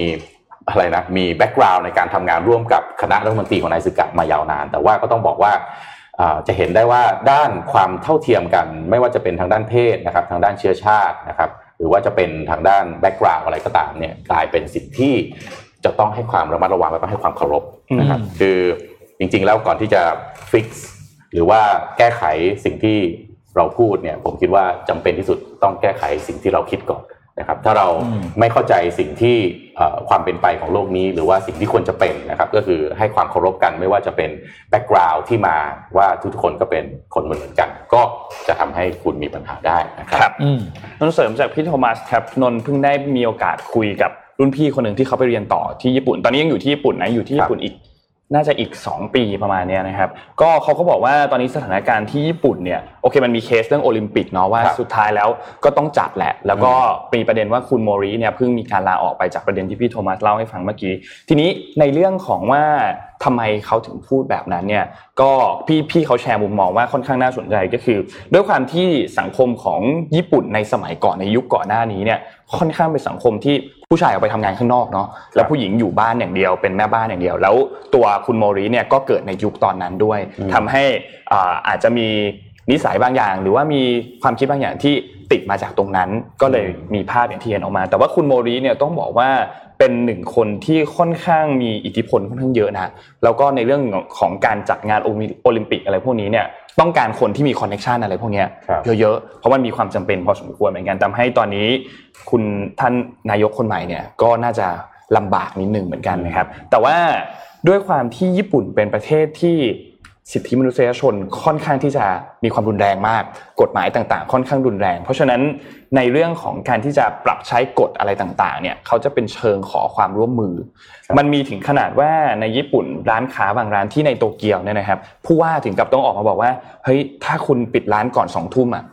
อะไรนะมี background ในการทำงานร่วมกับคณะรัฐมนตรีของนายสึกะมายาวนาน แต่ว่าก็ต้องบอกว่าจะเห็นได้ว่าด้านความเท่าเทียมกัน ไม่ว่าจะเป็นทางด้านเพศนะครับทางด้านเชื้อชาตินะครับหรือว่าจะเป็นทางด้านแบ็กกราวน์อะไรก็ตามเนี่ยกลายเป็นสิ่งที่จะต้องให้ความระมัดระวังและต้องให้ความเคารพนะครับคือจริงๆแล้วก่อนที่จะฟิกซ์ หรือว่าแก้ไขสิ่งที่เราพูดเนี่ยผมคิดว่าจำเป็นที่สุดต้องแก้ไขสิ่งที่เราคิดก่อนนะครับ ถ้าเราไม่เข้าใจสิ่งที่ความเป็นไปของโลกนี้ หรือว่าสิ่งที่ควรจะเป็นนะครับ ก็คือให้ความเคารพกันไม่ว่าจะเป็นbackground ที่มาว่าทุกคนก็เป็นคนเหมือนกัน ก็จะทำให้คุณมีปัญหาได้นะครับครับนนเสริมจากพี่โทมัสครับนนเพิ่งได้มีโอกาสคุยกับรุ่นพี่คนหนึ่งที่เขาไปเรียนต่อที่ญี่ปุ่น ตอนนี้ยังอยู่ที่ญี่ปุ่นนะอยู่ที่ญี่ปุ่นอีก น่าจะอีก 2 ปีประมาณนี้นะครับ ก็เขาก็บอกว่าตอนนี้สถานการณ์ที่ญี่ปุ่นเนี่ยโอเคมันมีเคสเรื่องโอลิมปิกเนาะว่าสุดท้ายแล้วก็ต้องจัดแหละ แล้วก็มีประเด็นว่าคุณโมริเนี่ยเพิ่งมีการลาออกไปจากประเด็นที่พี่โทมัสเล่าให้ฟังเมื่อกี้ ทีนี้ในเรื่องของว่าทำไมเขาถึงพูดแบบนั้นเนี่ยก็พี่พี่เขาแชร์มุมมองว่าค่อนข้างน่าสนใจก็คือ ด้วยความที่สังคมของญี่ปุ่นในสมัยก่อนในยุคก่อนหน้านี้เนี่ยค่อนข้างเป็นสังคมที่ ผู้ชายออกไปทำงานข้างนอกเนาะแล้วผู้หญิงอยู่บ้านอย่างเดียวเป็นแม่บ้านอย่างเดียว แล้วตัวคุณโมริเนี่ยก็เกิดในยุคตอนนั้นด้วยทำให้อาจจะมีนิสัยบางอย่าง หรือว่ามีความคิดบางอย่างที่ติดมาจากตรงนั้น ก็เลยมีภาพอย่างที่เห็นออกมา แต่ว่าคุณโมริเนี่ยต้องบอกว่าเป็นหนึ่งคนที่ค่อนข้างมีอิทธิพลค่อนข้างเยอะนะแล้วก็ในเรื่องของการจัดงานโอลิมปิกอะไรพวกนี้เนี่ย ต้องการคนที่มีคอนเนคชันอะไรพวกนี้เยอะๆ เพราะมันมีความจำเป็นพอสมควรเหมือนกันทำให้ตอนนี้คุณท่านนายกคนใหม่เนี่ยก็น่าจะลำบากนิดนึงเหมือนกันนะครับ แต่ว่าด้วยความที่ญี่ปุ่นเป็นประเทศที่ สิทธิมนุษยชนค่อนข้างที่จะมีความรุนแรงมาก กฎหมายต่างๆ ค่อนข้างรุนแรง เพราะฉะนั้นในเรื่องของการที่จะปรับใช้กฎอะไรต่างๆ เนี่ยเขาจะเป็นเชิงขอความร่วมมือ มันมีถึงขนาดว่าในญี่ปุ่นร้านค้าบางร้านที่ในโตเกียวเนี่ยนะครับ ผู้ว่าถึงกับต้องออกมาบอกว่าเฮ้ยถ้าคุณปิดร้านก่อนสองทุ่มอะ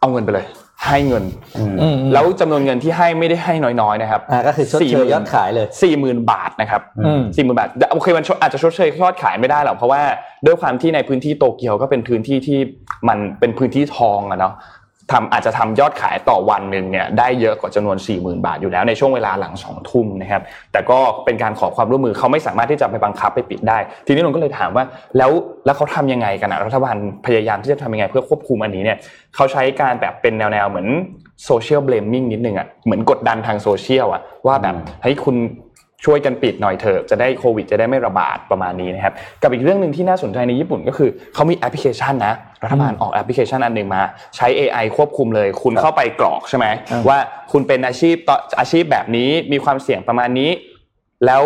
เอาเงินไปเลย ให้เงิน แล้วจำนวนเงินที่ให้ไม่ได้ให้น้อยๆนะครับก็คือชดเชยยอดขายเลยสี่หมื่นบาทนะครับสี่หมื่นบาทโอเคมันอาจจะชดเชยยอดขายไม่ได้หรอกเพราะว่าด้วยความที่ในพื้นที่โตเกียวก็เป็นพื้นที่ที่มันเป็นพื้นที่ทองอะเนาะ ทำอาจจะทำยอดขายต่อวันหนึ่งเนี่ยได้เยอะกว่าจำนวน 4 0,000 บาทอยู่แล้วในช่วงเวลาหลังสองทุ่มนะครับแต่ก็เป็นการขอความร่วมมือเขาไม่สามารถที่จะไปบังคับไปปิดได้ ทีนี้นนก็เลยถามว่าแล้วแล้วเขาทำยังไงกันนะรัฐบาลพยายามที่จะทำยังไงเพื่อควบคุมอันนี้เนี่ยเขาใช้การแบบเป็นแนวๆเหมือน social blaming นิดนึงอะเหมือนกดดันทางโซเชียลอะว่าแบบเฮ้ยคุณ ช่วยกันปิดหน่อยเถอะจะได้โควิดจะได้ไม่ระบาดประมาณนี้นะครับกับอีกเรื่องหนึ่งที่น่าสนใจในญี่ปุ่นก็คือเขามีแอปพลิเคชันนะรัฐบาลออกแอปพลิเคชันอันหนึ่งมา ใช้ AI ควบคุมเลย คุณเข้าไปกรอกใช่ไหมว่าคุณเป็นอาชีพต่ออาชีพแบบนี้มีความเสี่ยงประมาณนี้ แล้ว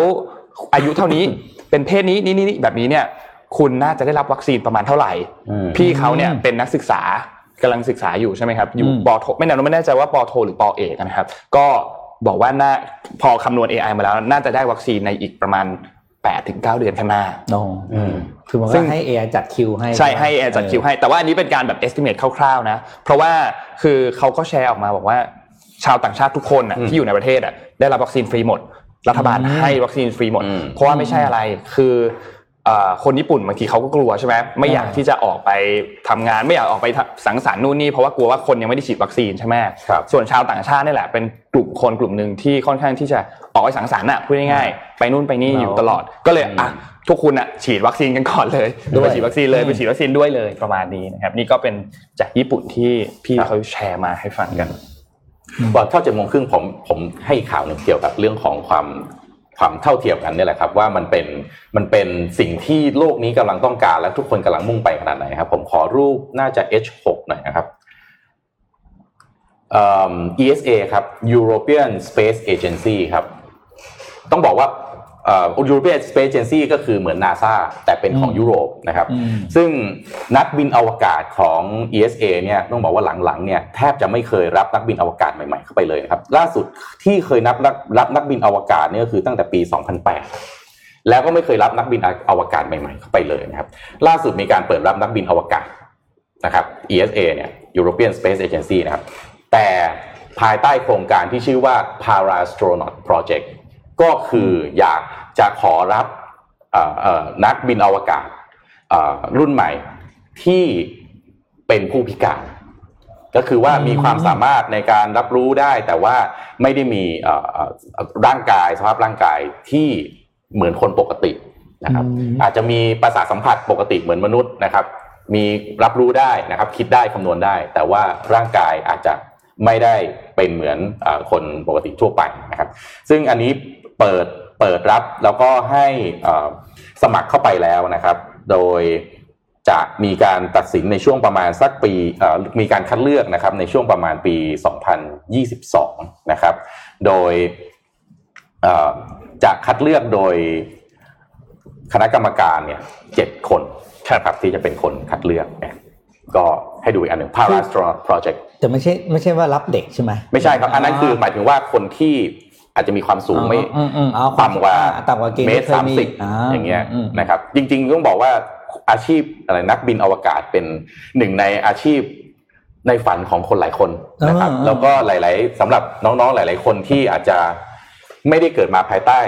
อายุเท่านี้เป็นเพศนี้นี่นี่แบบนี้เนี่ยคุณน่าจะได้รับวัคซีนประมาณเท่าไหร่อืมพี่เขาเนี่ยเป็นนักศึกษากำลังศึกษาอยู่ใช่ไหมครับอยู่อืมปอโทไม่แน่ไม่แน่ใจว่าปอโทหรือปอเอกนะครับ ก็ บอกว่าน่าพอคำนวณ AI มาแล้ว น่าจะได้วัคซีนในอีกประมาณ8ถึง9เดือนข้างหน้าโอ้อืมคือมันซึ่ก็งให้ AI จัดคิวให้ ใช่ ให้ AI จัดคิวให้ แต่ว่าอันนี้เป็นการแบบ estimate คร่าวๆนะ เพราะว่าคือเขาก็แชร์ออกมาบอกว่าชาวต่างชาติทุกคนอะอืมที่อยู่ในประเทศอะได้รับวัคซีนฟรีหมด รัฐบาลให้วัคซีนฟรีหมดอืมเพราะว่าไม่ใช่อะไร คือเอ่อ คนญี่ปุ่นบางทีเขาก็กลัวใช่ไหมไม่อยากที่จะออกไปทำงานไม่อยากออกไปสังสรรค์นู่นนี่เพราะว่ากลัวว่าคนยังไม่ได้ฉีดวัคซีนใช่ไหมครับส่วนชาวต่างชาตินี่แหละเป็นกลุ่มคนกลุ่มหนึ่งที่ค่อนข้างที่จะออกไปสังสรรค์อะพูดง่ายๆไปนู่นไปนี่อยู่ตลอดก็เลยอะทุกคุณอะฉีดวัคซีนกันก่อนเลยไปฉีดวัคซีนเลยไปฉีดวัคซีนด้วยเลยประมาณนี้นะครับนี่ก็เป็นจากญี่ปุ่นที่พี่เขาแชร์มาให้ฟังกันก่อนเท่าเจ็ดโมงครึ่งผมผมให้ข่าวหนึ่งเกี่ยวกับเรื่องของความ ความเท่าเทียมกันนี่แหละครับว่ามันเป็นมันเป็นสิ่งที่โลกนี้กำลังต้องการและทุกคนกำลังมุ่งไปขนาดไหนครับผมขอรูปน่าจะ H6 หน่อยนะครับ ESA ครับ European Space Agency ครับ ต้องบอกว่า เอ่อ European Space Agency ก็คือเหมือน NASA แต่เป็นของยุโรปนะครับอืมซึ่งนักบินอวกาศของ ESA เนี่ยต้องบอกว่าหลังๆเนี่ยแทบจะไม่เคยรับนักบินอวกาศใหม่ๆเข้าไปเลยนะครับล่าสุดที่เคยนับรับรับนักบินอวกาศเนี่ยก็คือตั้งแต่ปี 2008 แล้วก็ไม่เคยรับนักบินอวกาศใหม่ๆเข้าไปเลยนะครับล่าสุดมีการเปิดรับนักบินอวกาศนะครับ ESA เนี่ย European Space Agency นะครับแต่ภายใต้โครงการที่ชื่อว่า Parastronaut Project ก็คืออยากจะขอรับเอ่อเอ่อนักบินอวกาศเอ่อรุ่นใหม่ที่เป็นผู้พิการ ก็คือว่ามีความสามารถในการรับรู้ได้ แต่ว่าไม่ได้มีเอ่อเอ่อร่างกายสภาพร่างกายที่เหมือนคนปกตินะครับอืมอาจจะมีประสาทสัมผัสปกติเหมือนมนุษย์นะครับ มีรับรู้ได้นะครับ คิดได้คำนวณได้ แต่ว่าร่างกายอาจจะไม่ได้เป็นเหมือนเออคนปกติทั่วไปนะครับ ซึ่งอันนี้ เปิดเปิดรับแล้วก็ให้เอ่อสมัครเข้าไปแล้วนะครับ โดยจะมีการตัดสินในช่วงประมาณสักปีเอ่อมีการคัดเลือกนะครับในช่วงประมาณปี 2022 นะครับ โดยเอ่อจะคัดเลือกโดยคณะกรรมการเนี่ยเจ็ดคนครับที่จะเป็นคนคัดเลือกเนี่ยก็ให้ดูอีกอันหนึ่ง Parastronaut Project แต่ไม่ใช่ไม่ใช่ว่ารับเด็กใช่ไหมไม่ใช่ครับ อันนั้นคือหมายถึงว่าคนที่ อาจจะมีความสูงไม่อืมอืมเอาต่ำกว่าอ่ต่ำกว่าเกณฑ์เมตรที่คสามสิบอ่อย่างเงี้ยอืมนะครับจริงๆต้องบอกว่าอาชีพอะไรนักบินอวกาศเป็นหนึ่งในอาชีพในฝันของคนหลายคนนะครับอ่าแล้วก็หลาย ๆสำหรับน้องๆหลาย ๆ คนที่อาจจะไม่ได้เกิดมาภายใต้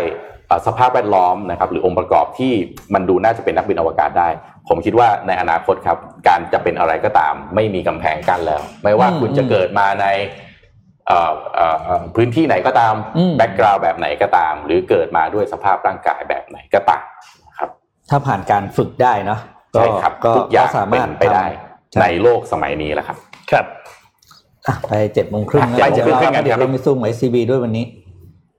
เอ่อสภาพแวดล้อมนะครับหรือองค์ประกอบที่มันดูน่าจะเป็นนักบินอวกาศได้ ผมคิดว่าในอนาคตครับ การจะเป็นอะไรก็ตาม ไม่มีกำแพงกั้นแล้ว ไม่ว่าคุณจะเกิดมาใน พื้นที่ไหนก็ตามอืม background แบบไหนก็ตาม หรือเกิดมาด้วยสภาพร่างกายแบบไหนก็ตามครับถ้าผ่านการฝึกได้เนาะใช่ครับก็ทุกอย่างสาเป็มารถนไปได้ทำในโลกสมัยนี้แหละครับ ครับอะไปเจ็ดโมงครึ่งนะไป7โมงครึ่งกันเดี๋ยวครับเรามีซูมไอซีบีด้วยวันนี้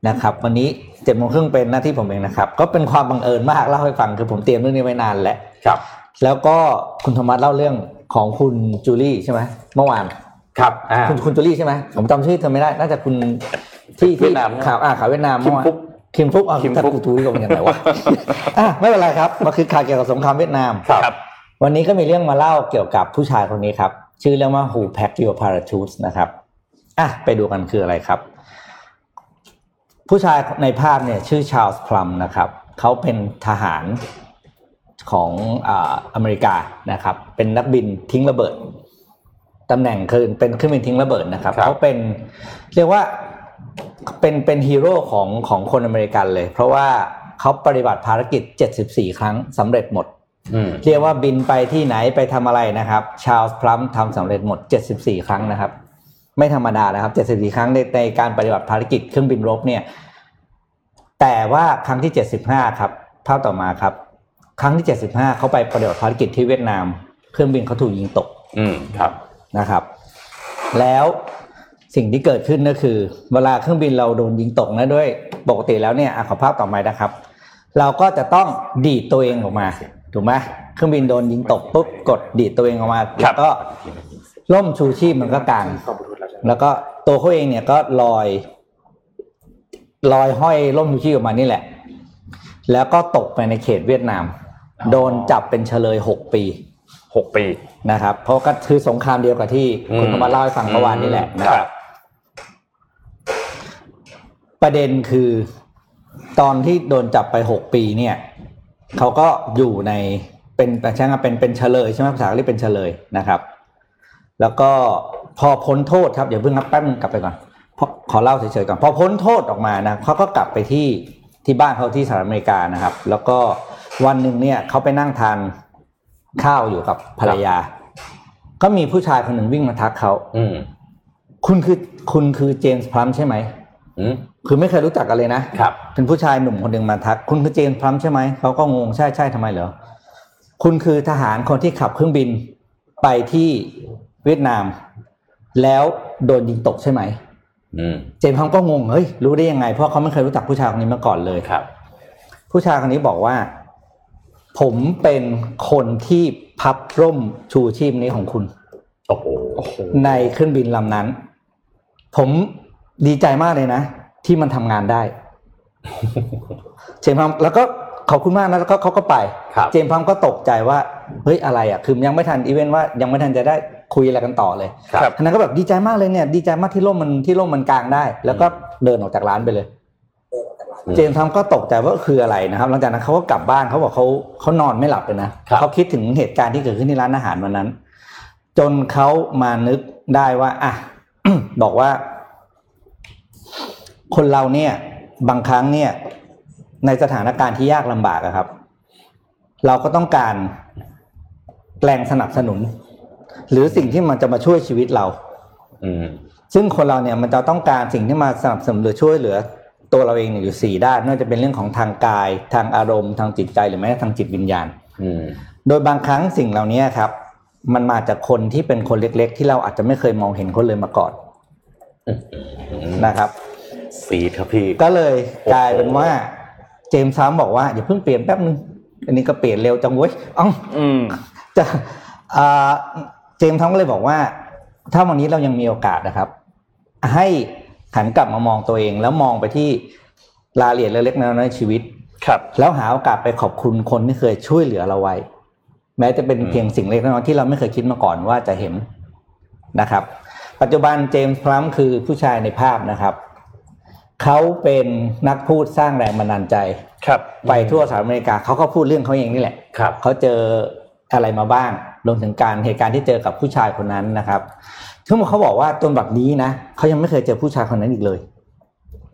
นะครับ วันนี้เจ็ดโมงครึ่งเป็นหน้าที่ผมเองนะครับ ก็เป็นความบังเอิญมากเล่าให้ฟังคือผมเตรียมเรื่องนี้ไว้นานแล้วครับ แล้วก็คุณโทมัสเล่าเรื่องของคุณจูลี่ใช่ไหมเมื่อวาน ครับอ่าคุณคุณจูลี่ใช่ไหมผมจำชื่อเธอไม่ได้น่าจะคุณที่เวีที่ยดนามข่าวอ่าข่าวเวียดนามคิมฟุกคิมฟุกอะคิมถ้าฟุกกูจูลี่ก็เป็นยังไงวะอะไม่เป็นไรครับมันคือข่าวเกี่ยวกับสงครามเวียดนามครับ วันนี้ก็มีเรื่องมาเล่าเกี่ยวกับผู้ชายคนนี้ครับ ชื่อเรื่องว่า Who Packed Your Parachutes นะครับอะไปดูกันคืออะไรครับ ผู้ชายในภาพเนี่ยชื่อชา l ส์พลัมนะครับเขาเป็นทหารของอาอเมริกานะครับ เป็นนักบินทิ้งระเบิด ตำแหน่งคือเป็นเครื่องบินทิ้งระเบิดนะครับครับเขาเป็นเรียกว่าเป็นเป็นฮีโร่ของของคนอเมริกันเลย เพราะว่าเขาปฏิบัติภารกิจ 74 ครั้งสำเร็จหมดอืมเรียกว่าบินไปที่ไหนไปทำอะไรนะครับ ชา l ส์พลัมทำสำเร็จหมด 74 ครั้งนะครับ ไม่ธรรมดานะครับ 74 ครั้งในในการปฏิบัติภารกิจเครื่องบินรบเนี่ย แต่ว่าครั้งที่ 75 ครับภาพต่อมาครับ ครั้งที่ 75 เขาไปปฏิบัติภารกิจที่เวียดนาม เครื่องบินเขาถูกยิงตก อืมครับ นะครับ แล้วสิ่งที่เกิดขึ้นก็คือ เวลาเครื่องบินเราโดนยิงตกนะด้วยปกติแล้วเนี่ยอะขอภาพต่อไปนะครับ เราก็จะต้องดีดตัวเองออกมาถูกไหมเครื่องบินโดนยิงตกปุ๊บกดดีดตัวเองออกมาแล้วก็ล่มชูชีพมันก็กางแล้วก็ตัวเขาเองเนี่ยก็ลอยลอยห้อยล่มชูชีพออกมานี่แหละ แล้วก็ตกไปในเขตเวียดนาม โดนจับเป็นเฉลยหกปีหกปี นะครับ เพราะก็คือสงครามเดียวกับที่คุณอืมธรรมเล่าให้ฟังเมื่อวานนี่แหละนะคครัรับบประเด็นคือ ตอนที่โดนจับไปหกปีเนี่ยเขาก็อยู่ในเป็นใช่ไหมเป็นเป็นเฉลยใช่ไหมภาษาเรียกเป็นเฉลยนะครับ แล้วก็พอพ้นโทษครับเดี๋ยวเพิ่งครับแป๊บนึงกลับไปก่อนพอขอเล่าเฉยๆก่อนพอพ้นโทษออกมานะเขาก็กลับไปที่ที่บ้านเขาที่สหรัฐอเมริกานะครับ แล้วก็วันหนึ่งเนี่ยเขาไปนั่งทาน ข้าวอยู่กับภรรยา ก็มีผู้ชายคนหนึ่งวิ่งมาทักเขาอืมคุณคือคุณคือเจมส์พลัมใช่ไหมอืมคือไม่เคยรู้จักกันเลยนะครับเป็นผู้ชายหนุ่มคนหนึ่งมาทัก คุณคือเจมส์พลัมใช่ไหมเขาก็งงใช่ใช่ทำไมเหรอคุณคือทหารคนที่ขับเครื่องบินไปที่เวียดนาม แล้วโดนยิงตกใช่ไหมอืมเจมส์พลัมก็งงเฮ้ยรู้ได้ยังไงเพราะเขาไม่เคยรู้จักผู้ชายคนนี้มาก่อนเลยครับ ผู้ชายคนนี้บอกว่า ผมเป็นคนที่พับร่มชูชีพนี้ของคุณโอ้โหโอ้โหในเครื่องบินลำนั้น ผมดีใจมากเลยนะ ที่มันทำงานได้เจมส์พัมแล้วก็ขอบคุณมากนะแล้วก็เขาก็ไปครับเจมส์พัมก็ตกใจว่าเฮ้ยอะไรอะ คือยังไม่ทันอีเวนต์ว่ายังไม่ทันจะได้คุยอะไรกันต่อเลยครับท่านนั้นก็แบบดีใจมากเลยเนี่ย ดีใจมากที่ร่มมันที่ร่มมันกลางได้ แล้วก็เดินออกจากร้านไปเลยอืม เจมส์ทัมก็ตกใจว่าคืออะไรนะครับ หลังจากนั้นเขาก็กลับบ้านเขาบอกเขาเขานอนไม่หลับเลยนะครับเขาคิดถึงเหตุการณ์ที่เกิดขึ้นที่ร้านอาหารวันนั้น จนเขามานึกได้ว่าอะบอกว่า คนเราเนี่ย บางครั้งเนี่ย ในสถานการณ์ที่ยากลำบากอะครับ เราก็ต้องการแรงสนับสนุน หรือสิ่งที่มันจะมาช่วยชีวิตเรา อืมซึ่งคนเราเนี่ยมันจะต้องการสิ่งที่มาสนับสนุนหรือช่วยเหลือ ตัวเราเองเนี่ยอยู่สี่ด้านไม่ว่าจะเป็นเรื่องของทางกายทางอารมณ์ทางจิตใจหรือแม้แต่ทางจิตวิญญาณอืมโดยบางครั้งสิ่งเหล่านี้ครับ มันมาจากคนที่เป็นคนเล็ก ๆ ที่เราอาจจะไม่เคยมองเห็นคนเลยมาก่อนอืมนะครับสีดครับพี่ก็เลยกลายเป็นว่า เจมส์ซ้ำบอกว่าอย่าเพิ่งเปลี่ยนแป๊บนึงอันนี้ก็เปลี่ยนเร็วจังเว้ยเอ้าอืมจะอ่าเจมส์ทอมก็เลยบอกว่า ถ้าวันนี้เรายังมีโอกาสนะครับ ให้ หันกลับมามองตัวเอง แล้วมองไปที่รายละเอียดเล็กๆน้อยๆในชีวิต ครับ แล้วหาโอกาสไปขอบคุณคนที่เคยช่วยเหลือเราไว้ แม้จะเป็นอืมเพียงสิ่งเล็กน้อยๆที่เราไม่เคยคิดมาก่อนว่าจะเห็นนะครับ ปัจจุบันเจมส์พลัมคือผู้ชายในภาพนะครับเขาเป็นนักพูดสร้างแรงบันดาลใจ ครับไปทั่วสหรัฐอเมริกาเขาก็พูดเรื่องเขาเองนี่แหละครับเขาเจออะไรมาบ้างรวมถึงการเหตุการณ์ที่เจอกับผู้ชายคนนั้นนะครับ ทั้งหมดเขาบอกว่าจนแบบนี้นะเขายังไม่เคยเจอผู้ชายคนนั้นอีกเลย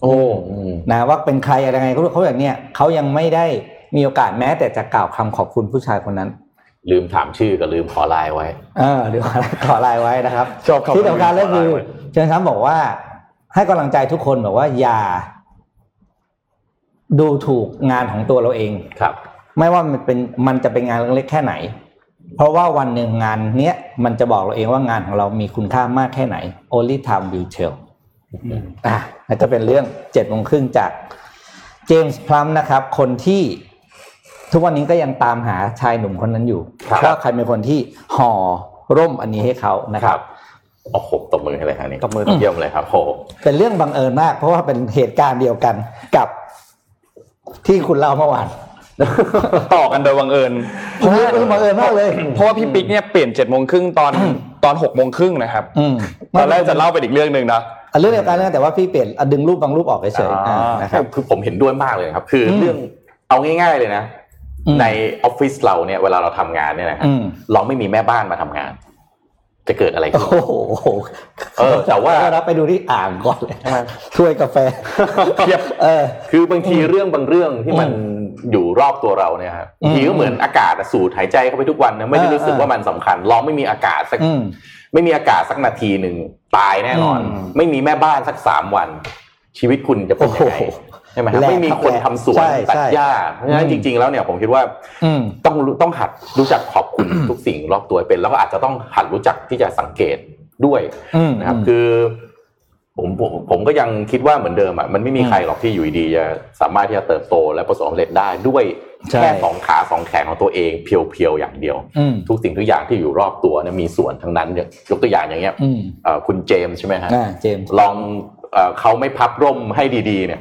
โอ้อืมนะว่าเป็นใครอะไรไงเขาเขาอย่างเนี้ยเขายังไม่ได้มีโอกาสแม้แต่จะกล่าวคำขอบคุณผู้ชายคนนั้น ลืมถามชื่อกับลืมขอไลน์ไว้ เออเดี๋ยวขอไลน์ไว้นะครับชอบคำที่สำคัญก็คือขอไลน์ไว้เชิญครับบอกว่า ให้กำลังใจทุกคนแบบว่าอย่า ดูถูกงานของตัวเราเองครับ ไม่ว่ามันเป็นมันจะเป็นงานเล็กๆแค่ไหน เพราะว่าวันหนึ่งงานเนี้ยมันจะบอกเราเองว่างานของเรามีคุณค่ามากแค่ไหน only time will tell อะนั่นจะเป็นเรื่องเจ็ดโมงครึ่งจากเจมส์พลัมนะครับ คนที่ทุกวันนี้ก็ยังตามหาชายหนุ่มคนนั้นอยู่ครับว่าใครเป็นคนที่ห่อร่มอันนี้ให้เขานะคครัรับบโอ้โหตบมือให้เลยครับนี่ตบมือเยี่ยมเลยครับโหเป็นเรื่องบังเอิญมาก เพราะว่าเป็นเหตุการณ์เดียวกันกับที่คุณเล่าเมื่อวาน ต่อกันโดยบังเอิญเออบังเอิญมากเลย เพราะว่าพี่ปิ๊กเนี่ยเปลี่ยนเจ็ดโมงครึ่งตอนตอนหกโมงครึ่งนะครับอืมตอนแรกจะเล่าเป็นอีกเรื่องหนึ่งนะอะเรื่องเดียวกันนะแต่ว่าพี่เปลี่ยนอะดึงรูปบางรูปออกเฉยๆอ่าอ่านะครับคือผมเห็นด้วยมากเลยครับ คืออมเรื่องเอาง่าย ๆเลยนะอืมในออฟฟิศเราเนี่ยเวลาเราทำงานเนี่ยนะฮะอืมเราไม่มีแม่บ้านมาทำงาน จะเกิดอะไรขึ้นโอ้โหเออแต่ว่ารับไปดูที่อ่างก่อนเลยถ้วยกาแฟเทียบเออ คือบางทีเรื่องบางเรื่องที่มันอยู่รอบตัวเราเนี่ยครับอืมบางทีก็เหมือนอากาศอะสูดหายใจเข้าไปทุกวันนะไม่ได้เออรู้สึกเออว่ามันสำคัญลองไม่มีอากาศสักอืมไม่มีอากาศสักนาทีหนึ่งตายแน่นอนอืมไม่มีแม่บ้านสักสามวัน ชีวิตคุณจะเป็นยังไงโอ้โหใช่ไหมครับแลกไม่มีคนทำสวนใช่ตัดใช่หญ้าเพราะฉะนั้นอืมจริง ๆแล้วเนี่ยผมคิดว่าอืมต้องรู้ต้องหัดรู้จักขอบคุณทุกสิ่งรอบตัวเป็น แล้วก็อาจจะต้องหัดรู้จักที่จะสังเกตด้วยอืมนะครับอืมคือผมผมผมก็ยังคิดว่าเหมือนเดิมอะมันไม่มีใครหรอกที่อยู่ดีๆจะสามารถที่จะเติบโตและประสบความสำเร็จได้ด้วยใช่แค่สองขาสองแขนของตัวเองเพียวๆอย่างเดียวอืมทุกสิ่งทุกอย่างที่อยู่รอบตัวเนี่ยมีส่วนทั้งนั้นเนี่ยยกตัวอย่างอย่างเงี้ยอืมเอ่อคุณเจมส์ใช่ไหมฮะอ่าเจมส์ลองเอ่อเขาไม่พับร่มให้ดีๆเนี่ย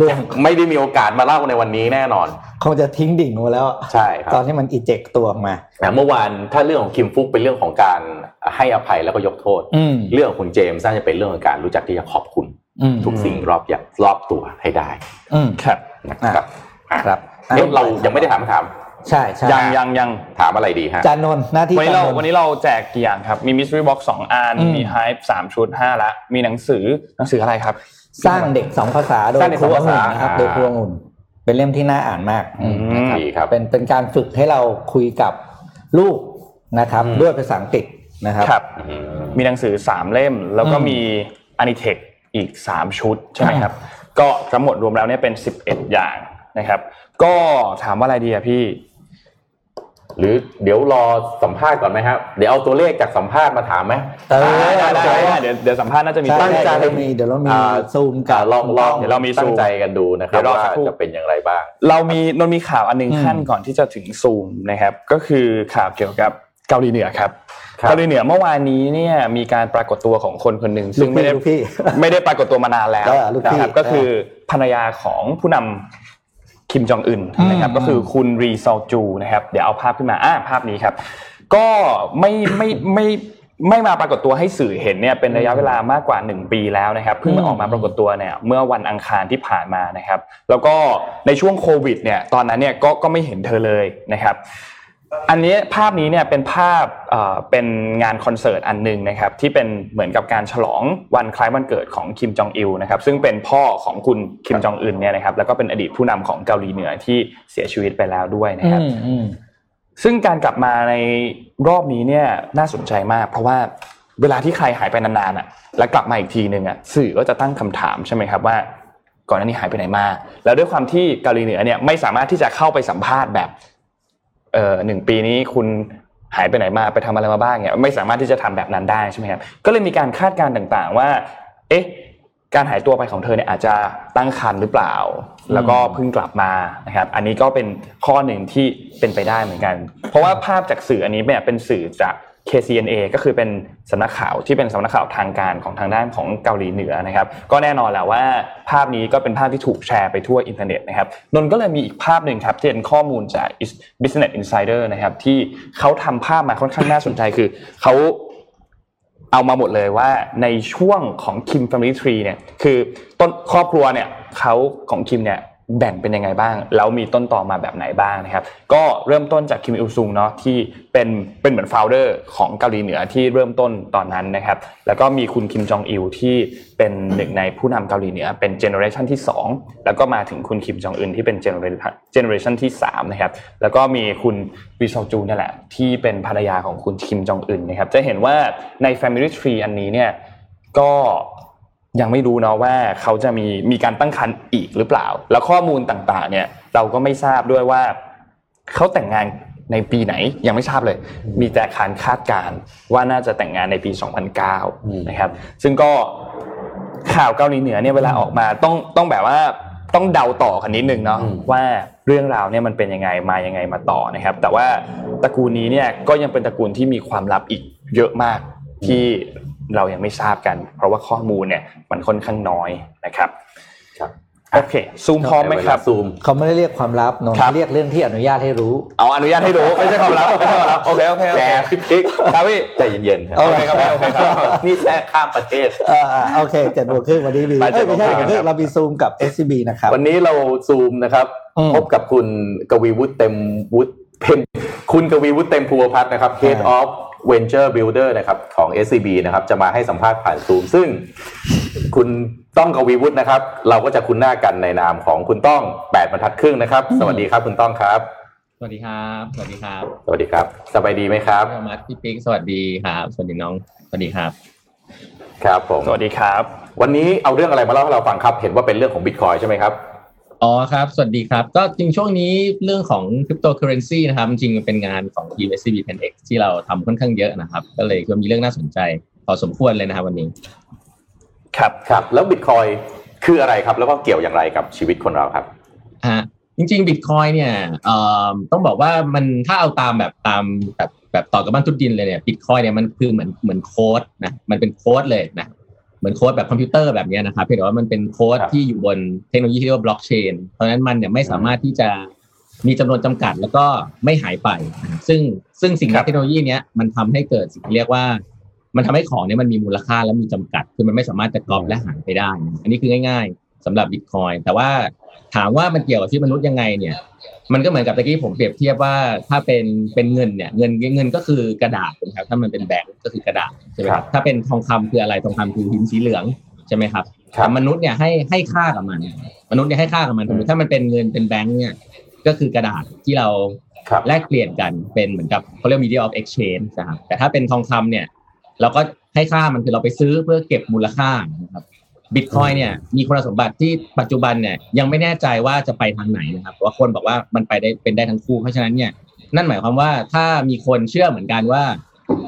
ล่วงไม่ได้มีโอกาสมาเล่าในวันนี้แน่นอน คงจะทิ้งดิ่งลงมาแล้วใช่ครับตอนที่มันอีเจกตัวออกมาแต่เมื่อวานถ้าเรื่องของคิมฟุกเป็นเรื่องของการให้อภัยแล้วก็ยกโทษอืมเรื่องของคุณเจมส์น่าจะเป็นเรื่องของการรู้จักที่จะขอบคุณอืมทุกสิ่งรอบอย่างรอบตัวให้ได้อืมครับนะครับครับเอ๊ะเรายังไม่ได้ถามคำถามใช่ใช่ยังยังยังถามอะไรดีฮะจานนท์หน้าที่วันนี้จานเรานท์วันนี้เราแจกกี่อย่างครับ มี mystery box สองอันอืมมี hype สามชุดห้าละมีหนังสือหนังสืออะไรครับ สร้างเด็กสองภาษาโดยสร้างเด็กคสรูององุ่ภาษานนะครับอ่าโดยครูองุ่นเป็นเล่มที่น่าอ่านมากอืมนะครับดีครับเป็นเป็นการฝึกให้เราคุยกับลูกนะครับอืมด้วยภาษาอังกฤษนะครับครับอืมมีหนังสือสามเล่ม แล้วก็อืมมีอนิเทคอีกสามชุดใช่ไหมครับ ก็ทั้งหมดรวมแล้วเนี่ยเป็นสิบเอ็ดอย่างนะครับ ก็ถามว่าอะไรดีอะพี่ หรือเดี๋ยวรอสัมภาษณ์ก่อนไหมครับเดี๋ยวเอาตัวเลขจากสัมภาษณ์มาถามไหมเออได้ได้ได้ได้เดี๋ยวเดี๋ยวสัมภาษณ์น่าจะมีใช่ตัวเลขเดี๋ยวเรามีเดี๋ยวเรามีอ่าซูมกับลองลองเดี๋ยวเรามีตั้ซูงมใจกันดูนะคเดี๋รับยวรอว่าสักครู่จะเป็นอย่างไรบ้าง เรามีนนมีข่าวอันหนึงอืมขั้นก่อนที่จะถึงซูมนะครับ ก็คือข่าวเกี่ยวกับเกาหลีเหนือครับครับเกาหลีเหนือเมื่อวานนี้เนี่ยมีการปรากฏตัวของคนคนหนึ่งลูซึ่กงไม่พี่ได้ลูกพี่ไม่ได้ปรากฏตัวมานานแล้วเออลูกพี่นะครับก็คือภรรยาของผู้นำ คิมจองอึนนะครับอืมก็คือคุณรีซอลจูนะครับเดี๋ยวเอาภาพขึ้นมาอ่าภาพนี้ครับ ก็ไม่ไม่ไม่ไม่มาปรากฏตัวให้สื่อเห็นเนี่ยเป็นระยะเวลามากกว่า 1 ปีแล้วนะครับเพิ่งมาออกมาปรากฏตัวเนี่ยเมื่อวันอังคารที่ผ่านมานะครับ แล้วก็ในช่วงโควิดเนี่ยตอนนั้นเนี่ยก็ก็ไม่เห็นเธอเลยนะครับ อันนี้ภาพนี้เนี่ยเป็นภาพเอ่อเป็นงานคอนเสิร์ตอันหนึ่งนะครับที่เป็นเหมือนกับการฉลองวันคล้ายวันเกิดของคิมจองอิลนะครับซึ่งเป็นพ่อของคุณคิมจองอึนเนี่ยนะครับแล้วก็เป็นอดีตผู้นำของเกาหลีเหนือที่เสียชีวิตไปแล้วด้วยนะครับอืมอืมซึ่งการกลับมาในรอบนี้เนี่ยน่าสนใจมาก เพราะว่าเวลาที่ใครหายไปนานๆอะ แล้วกลับมาอีกทีหนึ่งอะสื่อก็จะตั้งคำถามใช่ไหมครับว่าก่อนหน้านี้หายไปไหนมา แล้วด้วยความที่เกาหลีเหนือเนี่ยไม่สามารถที่จะเข้าไปสัมภาษณ์แบบเอ่อหนึ่งปีนี้คุณหายไปไหนมาไปทำอะไรมาบ้างเนี่ยไม่สามารถที่จะทำแบบนั้นได้ใช่ไหมครับก็เลยมีการคาดการณ์ต่างๆว่า เอ๊ะการหายตัวไปของเธอเนี่ยอาจจะตั้งครรภ์หรือเปล่า แล้วก็เพิ่งกลับมานะครับ อันนี้ก็เป็นข้อหนึ่งที่เป็นไปได้เหมือนกัน เพราะว่าภาพจากสื่ออันนี้เนี่ยเป็นสื่อจาก KCNA ก็คือเป็นสำนักข่าวที่เป็นสำนักข่าวทางการของทางด้านของเกาหลีเหนือนะครับ ก็แน่นอนแหละว่าภาพนี้ก็เป็นภาพที่ถูกแชร์ไปทั่วอินเทอร์เน็ตนะครับนนก็เลยมีอีกภาพหนึ่งครับที่เป็นข้อมูลจาก Business Insider นะครับที่เขาทำภาพมาค่อนข้างน่าสนใจคือเขาเอามาหมดเลยว่าในช่วงของคิม Family Tree เนี่ยคือต้นครอบครัวเนี่ยเขาของคิมเนี่ย แบ่งเป็นยังไงบ้าง แล้วมีต้นต่อมาแบบไหนบ้างนะครับ ก็เริ่มต้นจากคิมอิลซุงเนาะที่เป็นเป็นเหมือน founder ของเกาหลีเหนือที่เริ่มต้นตอนนั้นนะครับ แล้วก็มีคุณคิมจองอิลที่เป็นหนึ่งในผู้นำเกาหลีเหนือเป็น generation ที่ 2 แล้วก็มาถึงคุณคิมจองอึนที่เป็น generation generation ที่3นะครับ แล้วก็มีคุณวิซอจูนี่แหละที่เป็นภรรยาของคุณคิมจองอึนนะครับ จะเห็นว่าใน Family Tree อันนี้เนี่ยก็ ยังไม่รู้เนาะว่าเขาจะมีมีการตั้งครรภ์อีกหรือเปล่า แล้วข้อมูลต่างๆ เนี่ย เราก็ไม่ทราบด้วยว่าเขาแต่งงานในปีไหนยังไม่ทราบเลย มีแต่การคาดการณ์ว่าน่าจะแต่งงานในปี 2009 นะครับ ซึ่งก็ข่าวเกาหลีเหนือเนี่ยเวลาออกมาต้องต้องแบบว่าต้องเดาต่อกันนิดนึงเนาะอืมว่าเรื่องราวเนี่ยมันเป็นยังไงมายังไงมาต่อนะครับ แต่ว่าตระกูลนี้เนี่ยก็ยังเป็นตระกูลที่มีความลับอีกเยอะมากที่ เรายังไม่ทราบกัน เพราะว่าข้อมูลเนี่ยมันค่อนข้างน้อยนะครับครับโอเคซูมพร้อมไหมครับซูมเขาไม่ได้เรียกความลับนนท์ครับเรียกเรื่องที่อนุญาตให้รู้เอาอนุญาตให้รู้ไม่ใช่ความลับไม่ใช่ความลับโอเคโอเคโอแกเคพี่ปิ๊กครับพี่ใจเย็นๆโอเคครับโอเคครับนี่แท้ข้ามประเทศเอออะโอเคเจ็ดโมงครึ่งวันนี้มีไปเอ้ยไม่ใช่เจ็ดโมงครึ่งเรื่องเรามีซูมกับ SCB นะครับวันนี้เราซูมนะครับอืมพบกับคุณกวีวุฒิเต็มวุฒิเป็นคุณกวีวุฒิเต็มภูวพัฒน์นะครับ Head อ่า of Venture Builder นะครับของ SCB นะครับจะมาให้สัมภาษณ์ผ่านซูม ซึ่งคุณต้องกวีวุฒินะครับ เราก็จะคุ้นหน้ากันในนามของคุณต้องแปดบรรทัดครึ่งนะครับ สวัสดีครับคุณต้องครับ สวัสดีครับ สวัสดีครับ สวัสดีครับสบายดีไหมครับพี่ธรรมัสพี่ปิ๊กสวัสดีครับ สวัสดีน้อง สวัสดีครับ ครับผม สวัสดีครับ วันนี้เอาเรื่องอะไรมาเล่าให้เราฟังครับ เห็นว่าเป็นเรื่องของบิตคอยน์ใช่ไหมครับ อ๋อครับ สวัสดีครับ ก็จริงช่วงนี้เรื่องของคริปโตเคอเรนซีนะครับ จริงๆมันเป็นงานของทีม SCB 10X ที่เราทำค่อนข้างเยอะนะครับ ก็เลยก็มีเรื่องน่าสนใจ พอสมควรเลยนะครับวันนี้ ครับครับแล้วบิตคอยน์คืออะไรครับ แล้วก็เกี่ยวอย่างไรกับชีวิตคนเราครับฮะจริงๆบิตคอยน์เนี่ยเอ่อต้องบอกว่ามันถ้าเอาตามแบบตามแบบแบบต่อกับบ้านทุดดินเลยเนี่ยบิตคอยเนี่ยมันคือเหมือนเหมือนโค้ดนะมันเป็นโค้ดเลยนะ เหมือนโค้ดแบบคอมพิวเตอร์แบบเนี้ยนะครับเพียงแต่ว่ามันเป็นโค้ดครับที่อยู่บนเทคโนโลยีที่เรียกว่าบล็อกเชนเพราะฉะนั้นมันเนี่ยไม่สามารถที่จะมีจำนวนจำกัดแล้วก็ไม่หายไปนะครับซึ่งซึ่งสิ่งครับเทคโนโลยีเนี้ยมันทำให้เกิดสิ่งที่เรียกว่า มันทำให้ของเนี่ยมันมีมูลค่าและมีจำกัด คือมันไม่สามารถจะกอบและหายไปได้นะอันนี้คือง่าย ๆสำหรับบิตคอยแต่ว่าถามว่ามันเกี่ยวกับชีวิตมนุษย์ยังไงเนี่ย มันก็เหมือนกับตะกี้ผมเปรียบเทียบว่าถ้าเป็นเป็นเงินเนี่ยเงินเงินก็คือกระดาษนะครับถ้ามันเป็นแบงก์ก็คือกระดาษใช่ไหมคครัรับบถ้าเป็นทองคำคืออะไรทองคำคือหินสีเหลืองใช่ไหมครับครับแต่มนุษย์เนี่ยให้ให้ค่ากับมันมนุษย์เนี่ยให้ค่ากับมันสมมติถ้ามันเป็นเงินเป็นแบงก์เนี่ยก็คือกระดาษที่เราครับแลกเปลี่ยนกันเป็นเหมือนกับเขาเรียก media of exchange นะครับแต่ถ้าเป็นทองคำเนี่ย เราก็ให้ค่ามันคือเราไปซื้อเพื่อเก็บมูลค่านะครับ บิตคอยเนี่ยมีคุณสมบัติที่ปัจจุบันเนี่ยยังไม่แน่ใจว่าจะไปทางไหนนะครับเพราะว่าคนบอกว่ามันไปได้เป็นได้ทั้งคู่เพราะฉะนั้นเนี่ยนั่นหมายความว่าถ้ามีคนเชื่อเหมือนกันว่า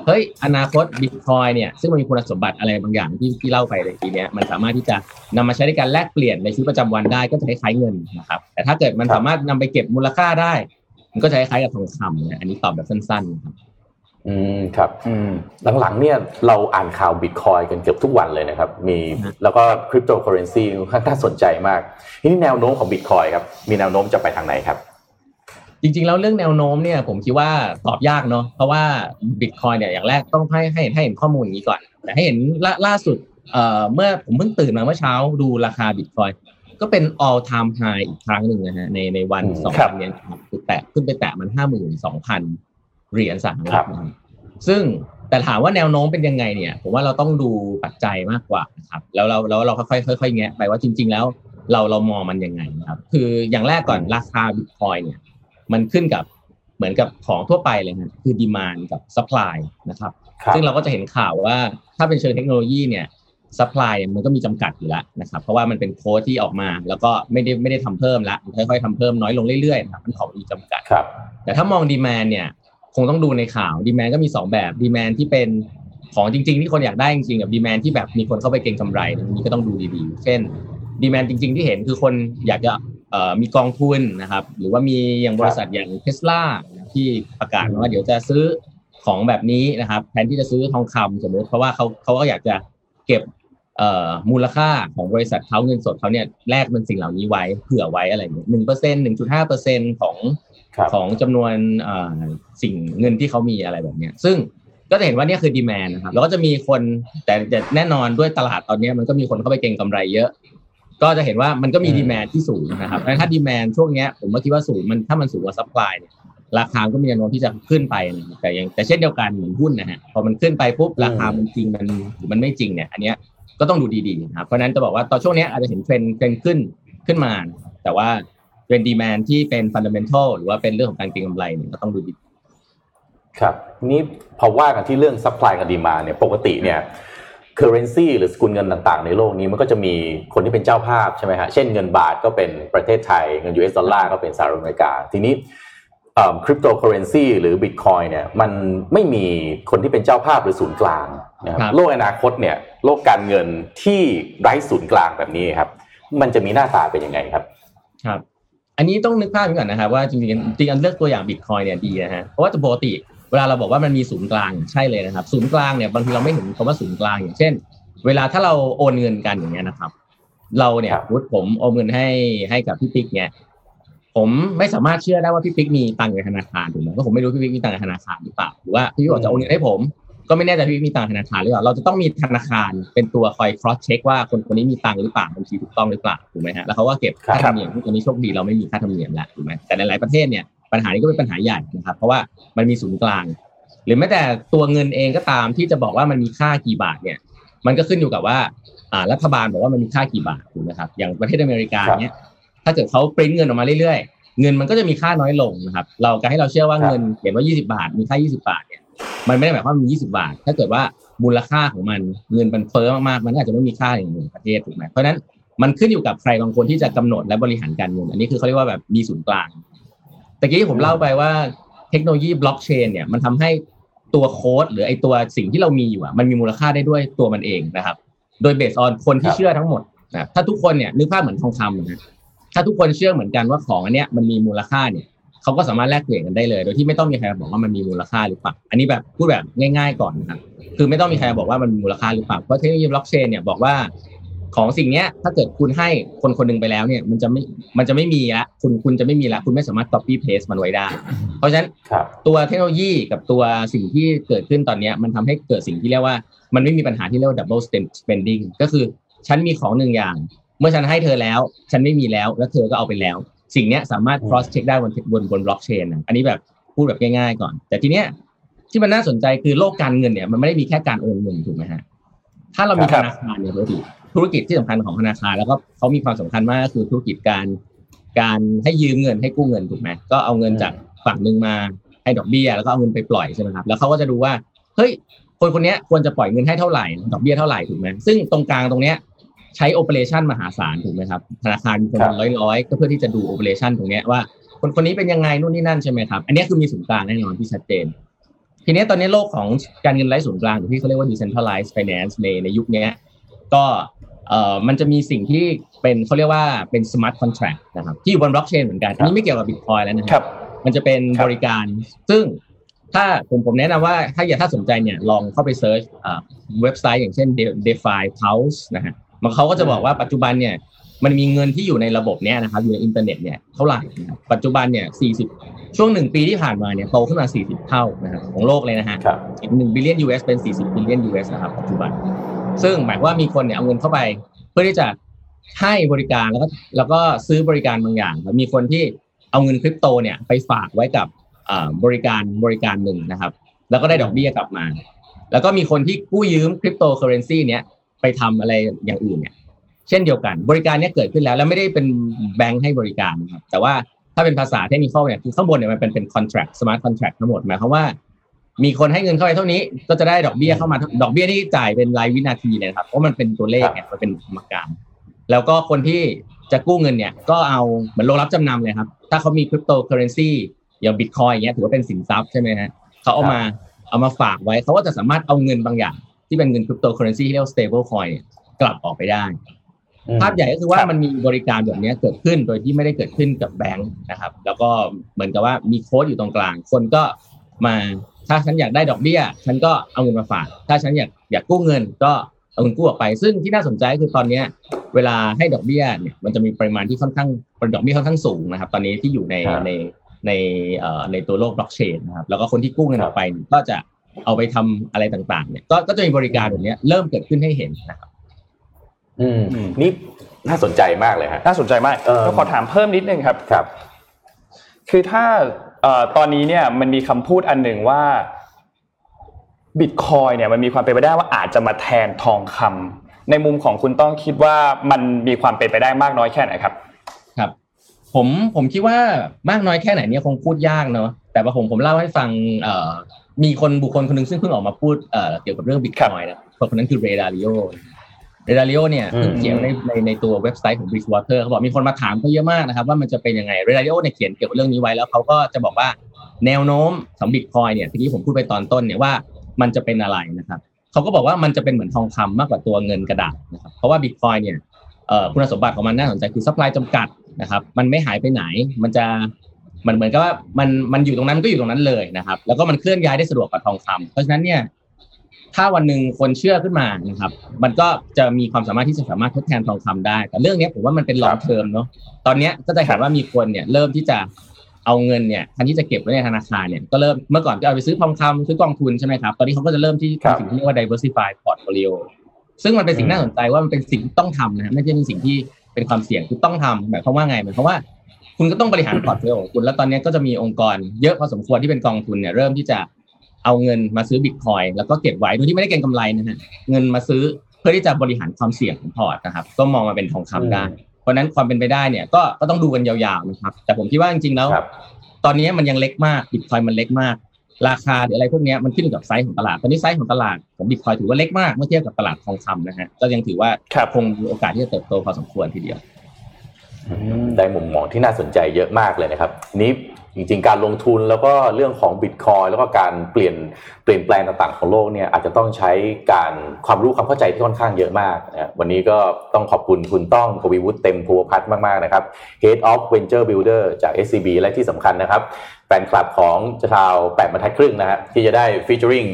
เฮ้ยอนาคตบิตคอยเนี่ยซึ่งมันมีคุณสมบัติอะไรบางอย่างที่ที่เล่าไปในทีเนี้ยมันสามารถที่จะนำมาใช้ในการแลกเปลี่ยนในชีวิตประจำวันได้ก็จะคล้ายๆเงินนะครับแต่ถ้าเกิดมันสามารถนำไปเก็บมูลค่าได้ มันก็จะคล้ายๆกับทองคำเนะอันนี้ตอบแบบสั้นๆนะครับ อืมครับอืมหลังๆเนี่ยเราอ่านข่าวบิตคอยกันเกือบทุกวันเลยนะครับ มีฮะแล้วก็คริปโตเคอเรนซีค่อนข้างน่าสนใจมากทีนี้แนวโน้มของบิตคอยครับมีแนวโน้มจะไปทางไหนครับ จริงๆแล้วเรื่องแนวโน้มเนี่ย ผมคิดว่าตอบยากเนาะเพราะว่าบิตคอยเนี่ยอย่างแรกต้องให้ให้ให้เห็นข้อมูลอย่างนี้ก่อนแต่ให้เห็นล่าล่าสุดเอ่อเมื่อผมเพิ่งตื่นมาเมื่อเช้าดูราคาบิตคอยก็เป็น all time high อีกครั้งหนึ่งนะฮะในในวันอืมสองครัวับนเนี้ยครับคือแตะขึ้นไปแตะมันห้าหมื่นสองพัน เหรียญสหครัรัฐบนะครับซึ่งแต่ถามว่าแนวโน้มเป็นยังไงเนี่ย ผมว่าเราต้องดูปัจจัยมากกว่านะครับแล้วเราแล้วเราค่อยๆค่อยๆแงะไปว่าจริง ๆ แล้วเราเรามองมันยังไงนะครับ คืออย่างแรกก่อนราคาบิตคอยน์เนี่ย มันขึ้นกับเหมือนกับของทั่วไปเลยนะคือ demand กับ supply นะครับครับ ซึ่งเราก็จะเห็นข่าวว่าถ้าเป็นเชิงเทคโนโลยีเนี่ย supply มันก็มีจำกัดอยู่แล้วนะครับ เพราะว่ามันเป็นโค้ดที่ออกมา แล้วก็ไม่ได้ไม่ได้ทำเพิ่มละค่อยๆทำเพิ่มน้อยลงเรื่อยๆนะครับมันของมีจำกัดครับแต่ถ้ามองดีแมนเนี่ย คงต้องดูในข่าวดีแมนก็มีสองแบบดีแมนที่เป็นของจริง ๆ ที่คนอยากได้จริงๆกับดีแมนที่แบบมีคนเข้าไปเก็งกำไรนะอันนี้ก็ต้องดูดีๆ เช่นดีแมนจริง ๆ ที่เห็นคือคนอยากจะเอ่อมีกองทุนนะครับ หรือว่ามีอย่างบริษัทอย่างเทสลาที่ประกาศว่าเดี๋ยวจะซื้อของแบบนี้นะครับแทนที่จะซื้อทองคำสมมติเพราะว่าเขาเขาก็อยากจะเก็บเอ่อมูลค่าของบริษัทเขาเงินสดเขาเนี่ยแลกเป็นสิ่งเหล่านี้ไว้เผื่อไว้อะไรอย่างเงี้ยหนึ่งเปอร์เซ็นต์หนึ่งจุดห้าเปอร์เซ็นต์ของครับ ของจำนวนเอ่อสิ่งเงินที่เขามีอะไรแบบเนี้ยซึ่งก็จะเห็นว่าเนี่ยคือ demand นะครับแล้วก็จะมีคนแต่แต่แน่นอนด้วยตลาดตอนเนี้ยมันก็มีคนเข้าไปเก็งกำไรเยอะ ก็จะเห็นว่ามันก็มีอืม demand ที่สูงนะครับแต่ถ้า demand ช่วงเนี้ยผมก็คิดว่าสูงมันถ้ามันสูงกว่า supply เนี่ยราคาก็มีแนวโน้มที่จะขึ้นไปนะครับแต่ยังแต่เช่นเดียวกันเหมือนหุ้นนะฮะพอมันขึ้นไปปุ๊บราคามันจริงมันหรือมันไม่จริงเนี่ย อันเนี้ยก็ต้องดูดีๆนะครับเพราะฉะนั้นจะบอกว่าตอนช่วงเนี้ยอาจจะเห็น trend trend ขึ้นขึ้นมา แต่ว่า เป็น demand ที่เป็น fundamental หรือว่าเป็นเรื่องของการเก็งกำไรเนี่ยก็ต้องดูดีครับนี่พอว่ากันที่เรื่อง supply กับ demand เนี่ยปกติเนี่ย currency หรือสกุลเงินต่างๆ ในโลกนี้มันก็จะมีคนที่เป็นเจ้าภาพใช่ไหมฮะเช่นเงินบาทก็เป็นประเทศไทยเงิน US ดอลลาร์ก็เป็นสหรัฐอเมริกา ทีนี้คริปโตเคอเรนซีหรือบิตคอยน์เนี่ยมันไม่มีคนที่เป็นเจ้าภาพหรือศูนย์กลางนะครับโลกอนาคตเนี่ยโลกการเงินที่ไร้ศูนย์กลางแบบนี้ครับ มันจะมีหน้าตาเป็นยังไงครับ ครับ อันนี้ต้องนึกภาพก่อนนะครับว่าจริงๆจริงๆเลือกตัวอย่างบิตคอยเนี่ยดีนะฮะเพราะว่าปกติเวลาเราบอกว่ามันมีศูนย์กลางใช่เลยนะครับ ศูนย์กลางเนี่ยบางทีเราไม่เห็นคำว่าศูนย์กลางอย่างเช่น เวลาถ้าเราโอนเงินกันอย่างเงี้ยนะครับ เราเนี่ยครับสมมุติผมโอนเงินให้ให้กับพี่ปิ๊กเนี่ยผมไม่สามารถเชื่อได้ว่าพี่ปิ๊กมีตังค์ในธนาคารถูกไหมเพราะผมไม่รู้พี่ปิ๊กมีตังค์ในธนาคารหรือเปล่าหรือว่าพี่ปิ๊กบอกจะโอนเงินให้ผม ก็ไม่แน่ใจพี่ปิ๊กมีตังค์ในธนาคารหรือเปล่าเราจะต้องมีธนาคารเป็นตัวคอย cross check ว่าคนคนนี้มีตังค์หรือเปล่าบัญชีถูกต้องหรือเปล่าถูกไหมฮะแล้วเขาก็เก็บครับค่าธรรมเนียมตอนนี้โชคดีเราไม่มีค่าธรรมเนียมแล้วถูกไหมแต่ในหลายประเทศเนี่ยปัญหานี้ก็เป็นปัญหาใหญ่นะครับ เพราะว่ามันมีศูนย์กลาง หรือแม้แต่ตัวเงินเองก็ตามที่จะบอกว่ามันมีค่ากี่บาทเนี่ย มันก็ขึ้นอยู่กับว่าอ่ารัฐบาลบอกว่ามันมีค่ากี่บาทถูกไหมครับอย่างประเทศอเมริกาเนี่ยถ้าเกิดเขาปริ้นเงินออกมาเรื่อยๆ เงินมันก็จะมีค่าน้อยลงนะครับเราการให้เราเชื่อว่าครับเงินเขียนว่า 20 บาท มีค่า 20 บาทเนี่ย มันไม่ได้หมายความว่ามี20 บาท ถ้าเกิดว่ามูลค่าของมันเงินมันเฟ้อมากๆ มันอาจจะไม่มีค่าอย่างหนึ่งประเทศถูกไหมเพราะนั้นมันขึ้นอยู่กับใครบางคนที่จะกำหนดและบริหารการเงิน อันนี้คือเขาเรียกว่าแบบมีศูนย์กลางตะกี้ผมเล่าไปว่าเทคโนโลยีบล็อกเชนเนี่ยมันทำให้ตัวโค้ดหรือไอตัวสิ่งที่เรามีอยู่อะมันมีมูลค่าได้ด้วยตัวมันเองนะครับ โดยเบสออนคนที่เชื่อทั้งหมดนะถ้าทุกคนเนี่ยนึกภาพเหมือนทองคำนะถ้าทุกคนเชื่อเหมือนกันว่าของอันเนี้ยมันมีมูลค่าเนี่ย เขาก็สามารถแลกเปลี่ยนกันได้เลย โดยที่ไม่ต้องมีใครบอกว่ามันมีมูลค่าหรือเปล่าอันนี้แบบพูดแบบง่าย ๆ ก่อนนะครับคือไม่ต้องมีใครบอกว่ามันมีมูลค่าหรือเปล่าเพราะเทคโนโลยีบล็อกเชนเนี่ยบอกว่าของสิ่งเนี้ยถ้าเกิดคุณให้คนคนหนึงไปแล้วเนี่ยมันจะไม่มันจะไม่มีละคุณคุณจะไม่มีละคุณไม่สามารถ copy paste มันไว้ได้ เพราะฉะนั้นครับตัวเทคโนโลยีกับตัวสิ่งที่เกิดขึ้นตอนเนี้ยมันทำให้เกิดสิ่งที่เรียกว่ามันไม่มีปัญหาที่เรียกว่า double spending ก็คือฉันมีของหนึ่งอย่าง เมื่อฉันให้เธอแล้ว ฉันไม่มีแล้วแล้วเธอก็เอาไปแล้ว สิ่งเนี้ยสามารถ cross check ได้บนบนบนบล็อกเชนนะอันนี้แบบพูดแบบง่ายๆก่อน แต่ทีเนี้ยที่มันน่าสนใจคือโลกการเงินเนี่ยมันไม่ได้มีแค่การโอนเงินถูกไหมฮะถ้าเรามีครัธบนาคารเนี่ยปกติธุรกิจที่สำคัญของธนาคารแล้วก็เขามีความสำคัญมากก็คือธุรกิจการ การให้ยืมเงินให้กู้เงินถูกไหมก็เอาเงินจากฝั่งหนึ่งมาให้ดอกเบี้ยแล้วก็เอาเงินไปปล่อยใช่ไหมครับแล้วเขาก็จะดูว่าเฮ้ยคนคนเนี้ยควรจะปล่อยเงินให้เท่าไหร่ดอกเบี้ยเท่าไหร่ถูกไหมซึ่งตรงกลางตรงเนี้ย ใช้ operation มหาศาลถูกไหมครับธนาคารมีคนครับเป็นร้อยๆ ก็เพื่อที่จะดู operation ตรงเนี้ยว่า คนคนนี้เป็นยังไงนู่นนี่นั่นใช่ไหมครับอันเนี้ยคือมีศูนย์กลางแน่นอนที่ชัดเจน ทีเนี้ยตอนนี้โลกของการเงินไร้ศูนย์กลางหรือที่เขาเรียกว่า decentralized finance ในในยุคเนี้ยก็เอ่อมันจะมีสิ่งที่เป็นเขาเรียกว่าเป็น smart contract นะครับที่อยู่บนบล็อกเชนเหมือนกันอันนี้ไม่เกี่ยวกับ bitcoin แล้วนะคครัรับ มันจะเป็นครับบริการ ซึ่งถ้าผมผมแนะนำว่าถ้าอยากถ้าสนใจเนี่ยลองเข้าไป search เว็บไซต์อย่างเช่น De- DeFi Pulse นะฮะ มันเขาก็จะบอกว่าปัจจุบันเนี่ยมันมีเงินที่อยู่ในระบบเนี้ยนะครับอยู่ในอินเทอร์เน็ตเนี่ยเท่าไหร่นะครับปัจจุบันเนี่ย 40 ช่วงหนึ่งปีที่ผ่านมาเนี่ยโตขึ้นมา 40 เท่านะครับของโลกเลยนะฮะครับหนึ่งบิลเลียน US เป็น 40 billion US นะครับปัจจุบัน ซึ่งหมายความว่ามีคนเนี่ยเอาเงินเข้าไป เพื่อที่จะให้บริการแล้วก็แล้วก็ซื้อบริการบางอย่างครับมีคนที่เอาเงินคริปโตเนี่ยไปฝากไว้กับอ่าบริการบริการหนึ่งนะครับ แล้วก็ได้ดอกเบี้ยกลับมา แล้วก็มีคนที่กู้ยืมคริปโตเคอเรนซีเนี้ย ไปทำอะไรอย่างอื่นเนี่ย เช่นเดียวกัน บริการเนี้ยเกิดขึ้นแล้ว แล้วไม่ได้เป็นแบงค์ให้บริการนะครับ แต่ว่าถ้าเป็นภาษาเทคนิคเนี่ยคือข้างบนเนี่ยมันเป็นเป็น contract smart contract ทั้งหมดหมายความว่า มีคนให้เงินเข้าไปเท่านี้ ก็จะได้ดอกเบี้ยเข้ามาดอกเบี้ยที่จ่ายเป็นรายวินาทีเลยครับเพราะมันเป็นตัวเลขเนี่ยมันเป็นสมการ แล้วก็คนที่จะกู้เงินเนี่ย ก็เอาเหมือนลงรับจำนำเลยครับ ถ้าเขามีคริปโตเคอเรนซีอย่างบิตคอยอย่างเงี้ยถือว่าเป็นสินทรัพย์ใช่ไหมฮะเขาเอามาเอามาฝากไว้เขาก็จะสามารถเอาเงินบางอย่าง ที่เป็นเงินคริปโตเคอเรนซีที่เรียกว่า stable coin เนี่ยกลับออกไปได้อืมภาพใหญ่ก็คือว่ามันมีบริการแบบเนี้ยเกิดขึ้นโดยที่ไม่ได้เกิดขึ้นกับแบงค์นะครับ แล้วก็เหมือนกับว่ามีโค้ดอยู่ตรงกลาง คนก็มาถ้าฉันอยากได้ดอกเบี้ย ฉันก็เอาเงินมาฝาก ถ้าฉันอยากอยากกู้เงินก็เอาเงินกู้ออกไป ซึ่งที่น่าสนใจก็คือตอนเนี้ยเวลาให้ดอกเบี้ยเนี่ยมันจะมีปริมาณที่ค่อนข้างดอกเบี้ยค่อนข้างสูงนะครับ ตอนนี้ที่อยู่ในครับในในเอ่อในตัวโลกบล็อกเชนนะครับแล้วก็คนที่กู้เงินออกไปเนี่ยก็จะ เอาไปทำอะไรต่าง ๆ เนี่ย ก็ก็จะมีบริการแบบเนี้ยเริ่มเกิดขึ้นให้เห็นนะครับอืมอืมนี่น่าสนใจมากเลยฮะน่าสนใจมากเออก็ขอถามเพิ่มนิดนึงครับครับ คือถ้าเอ่อตอนนี้เนี่ยมันมีคำพูดอันหนึ่งว่าบิตคอยเนี่ยมันมีความเป็นไปได้ว่าอาจจะมาแทนทองคำในมุมของคุณต้องคิดว่ามันมีความเป็นไปได้มากน้อยแค่ไหนครับ ครับ ผมผมคิดว่ามากน้อยแค่ไหนเนี่ยคงพูดยากเนาะแต่ว่าผมผมเล่าให้ฟังเอ่อ มีคนบุคคลคนหนึ่งซึ่งเพิ่งออกมาพูดเอ่อเกี่ยวกับเรื่องบิตคอยนะคนคนนั้นคือ Ray Dalio Ray Dalio เนี่ยอืมเพิ่งเขียนในในในตัวเว็บไซต์ของ Bridgewater เขาบอกมีคนมาถามเขาเยอะมากนะครับว่ามันจะเป็นยังไง Ray Dalio เนี่ยเขียนเกี่ยวกับเรื่องนี้ไว้แล้วเขาก็จะบอกว่าแนวโน้มของบิตคอยเนี่ยที่ผมพูดไปตอนต้นเนี่ยว่ามันจะเป็นอะไรนะครับเขาก็บอกว่ามันจะเป็นเหมือนทองคำมากกว่าตัวเงินกระดาษนะครับเพราะว่าบิตคอยเนี่ยเอ่อคุณสมบัติของมันน่าสนใจคือ supply จำกัดนะครับมันไม่หายไปไหนมันจะ มันเหมือนกับว่ามันมันอยู่ตรงนั้นมันก็อยู่ตรงนั้นเลยนะครับ แล้วก็มันเคลื่อนย้ายได้สะดวกกว่าทองคำเพราะฉะนั้นเนี่ยถ้าวันหนึ่งคนเชื่อขึ้นมานะครับ มันก็จะมีความสามารถที่จะสามารถทดแทนทองคำได้ แต่เรื่องเนี้ยผมว่ามันเป็น long term เนาะตอนเนี้ยก็จะเห็นว่ามีคนเนี่ยเริ่มที่จะเอาเงินเนี่ยแทนที่จะเก็บไว้ในธนาคารเนี่ยก็เริ่มเมื่อก่อนก็เอาไปซื้อทองคำซื้อกองทุนใช่ไหมครับตอนนี้เขาก็จะเริ่มที่ครับทำสิ่งที่เรียกว่า diversify portfolio ซึ่งมันเป็นสิ่งน่าสนใจว่ามันเป็นสิ่งที่ต้องทำนะฮะไม่ใช่เป็นสิ่งที่เป็นความเสี่ยงคือต้องทำหมายความว่าไงหมายความว่า คุณก็ต้องบริหาร portfolio ของคุณ แล้วตอนนี้ก็จะมีองค์กรเยอะพอสมควรที่เป็นกองทุนเนี่ยเริ่มที่จะเอาเงินมาซื้อบิตคอยแล้วก็เก็บไว้โดยที่ไม่ได้เก็งกำไรนะฮะเงินมาซื้อเพื่อที่จะบริหารความเสี่ยงของพอร์ตนะครับ ก็มองมาเป็นทองคำได้ เพราะฉะนั้นความเป็นไปได้เนี่ยก็ก็ต้องดูกันยาวๆนะครับ แต่ผมคิดว่าจริงๆแล้วครับตอนนี้มันยังเล็กมากบิตคอยมันเล็กมาก ราคาหรืออะไรพวกเนี้ยมันขึ้นอยู่กับไซส์ของตลาด ตอนนี้ไซส์ของตลาดของบิตคอยถือว่าเล็กมากเมื่อเทียบกับตลาดทองคำนะฮะก็ยังถือว่าครับคงมีโอกาสที่จะเติบโตพอสมควรทีเดียว ได้มุมมองที่น่าสนใจเยอะมากเลยนะครับนี้จริงๆ การลงทุนแล้วก็เรื่องของบิตคอยแล้วก็การเปลี่ยนเปลี่ยนแปลงต่างๆของโลกเนี่ยอาจจะต้องใช้การความรู้ความเข้าใจที่ค่อนข้างเยอะมากนะวันนี้ก็ต้องขอบคุณคุณต้องกวีวุฒิเต็มภูวพัฒน์มากๆนะครับ Head of Venture Builder จาก SCB และที่สำคัญนะครับแฟนคลับของชาวแปดบรรทัดครึ่งนะฮะที่จะได้ฟีเจอริง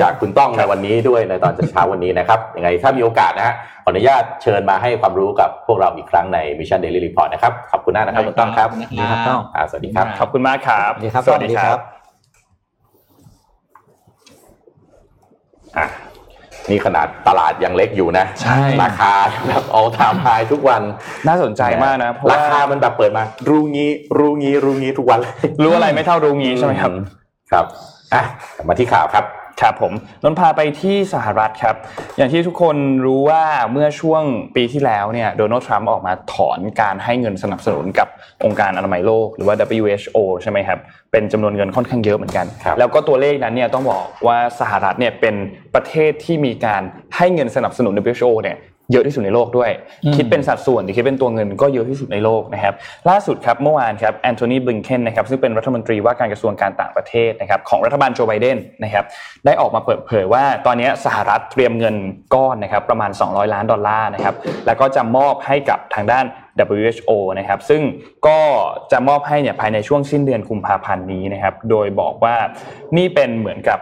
จากคุณต้องในวันนี้ด้วยในตอนเช้าวันนี้นะครับยังไงถ้ามีโอกาสนะฮะขออนุญาตเชิญมาให้ความรู้กับพวกเราอีกครั้งใน Mission Daily Report นะครับขอบคุณมากนะครับคุณต้องครับดีครับต้องอ่าสวัสดีครับขอบคุณมากครับสวัสดีครับสวัสดีครับอะนี่ขนาดตลาดยังเล็กอยู่นะใช่ราคาแบบ all time high ทุกวันน่าสนใจมากนะเพราะราว่าคามันแบบเปิดมา รู้งี้ รู้งี้ รู้งี้ทุกวันเลยรู้อะไรไม่เท่ารู้งี้ใช่ไหมครับ ครับอะกลับมาที่ข่าวครับ ครับผมนนท์พาไปที่สหรัฐครับ อย่างที่ทุกคนรู้ว่าเมื่อช่วงปีที่แล้วเนี่ยโดนัลด์ทรัมป์ออกมาถอนการให้เงินสนับสนุนกับองค์การอนามัยโลก หรือว่า WHO ใช่ไหมครับ เป็นจำนวนเงินค่อนข้างเยอะเหมือนกันครับแล้วก็ตัวเลขนั้นเนี่ยต้องบอกว่าสหรัฐเนี่ยเป็นประเทศที่มีการให้เงินสนับสนุน WHO เนี่ย เยอะที่สุดในโลกด้วยอืมคิดเป็นสัดส่วนหรือคิดเป็นตัวเงินก็เยอะที่สุดในโลกนะครับล่าสุดครับเมื่อวานครับแอนโทนีบลิงเคนนะครับซึ่งเป็นรัฐมนตรีว่าการกระทรวงการต่างประเทศนะครับของรัฐบาลโจไบเดนนะครับได้ออกมาเปิดเผยว่าตอนนี้สหรัฐเตรียมเงินก้อนนะครับประมาณ 200 ล้านดอลลาร์นะครับแล้วก็จะมอบให้กับทางด้าน WHO นะครับซึ่งก็จะมอบให้เนี่ยภายในช่วงสิ้นเดือนกุมภาพันธ์นี้นะครับโดยบอกว่านี่เป็นเหมือนกับ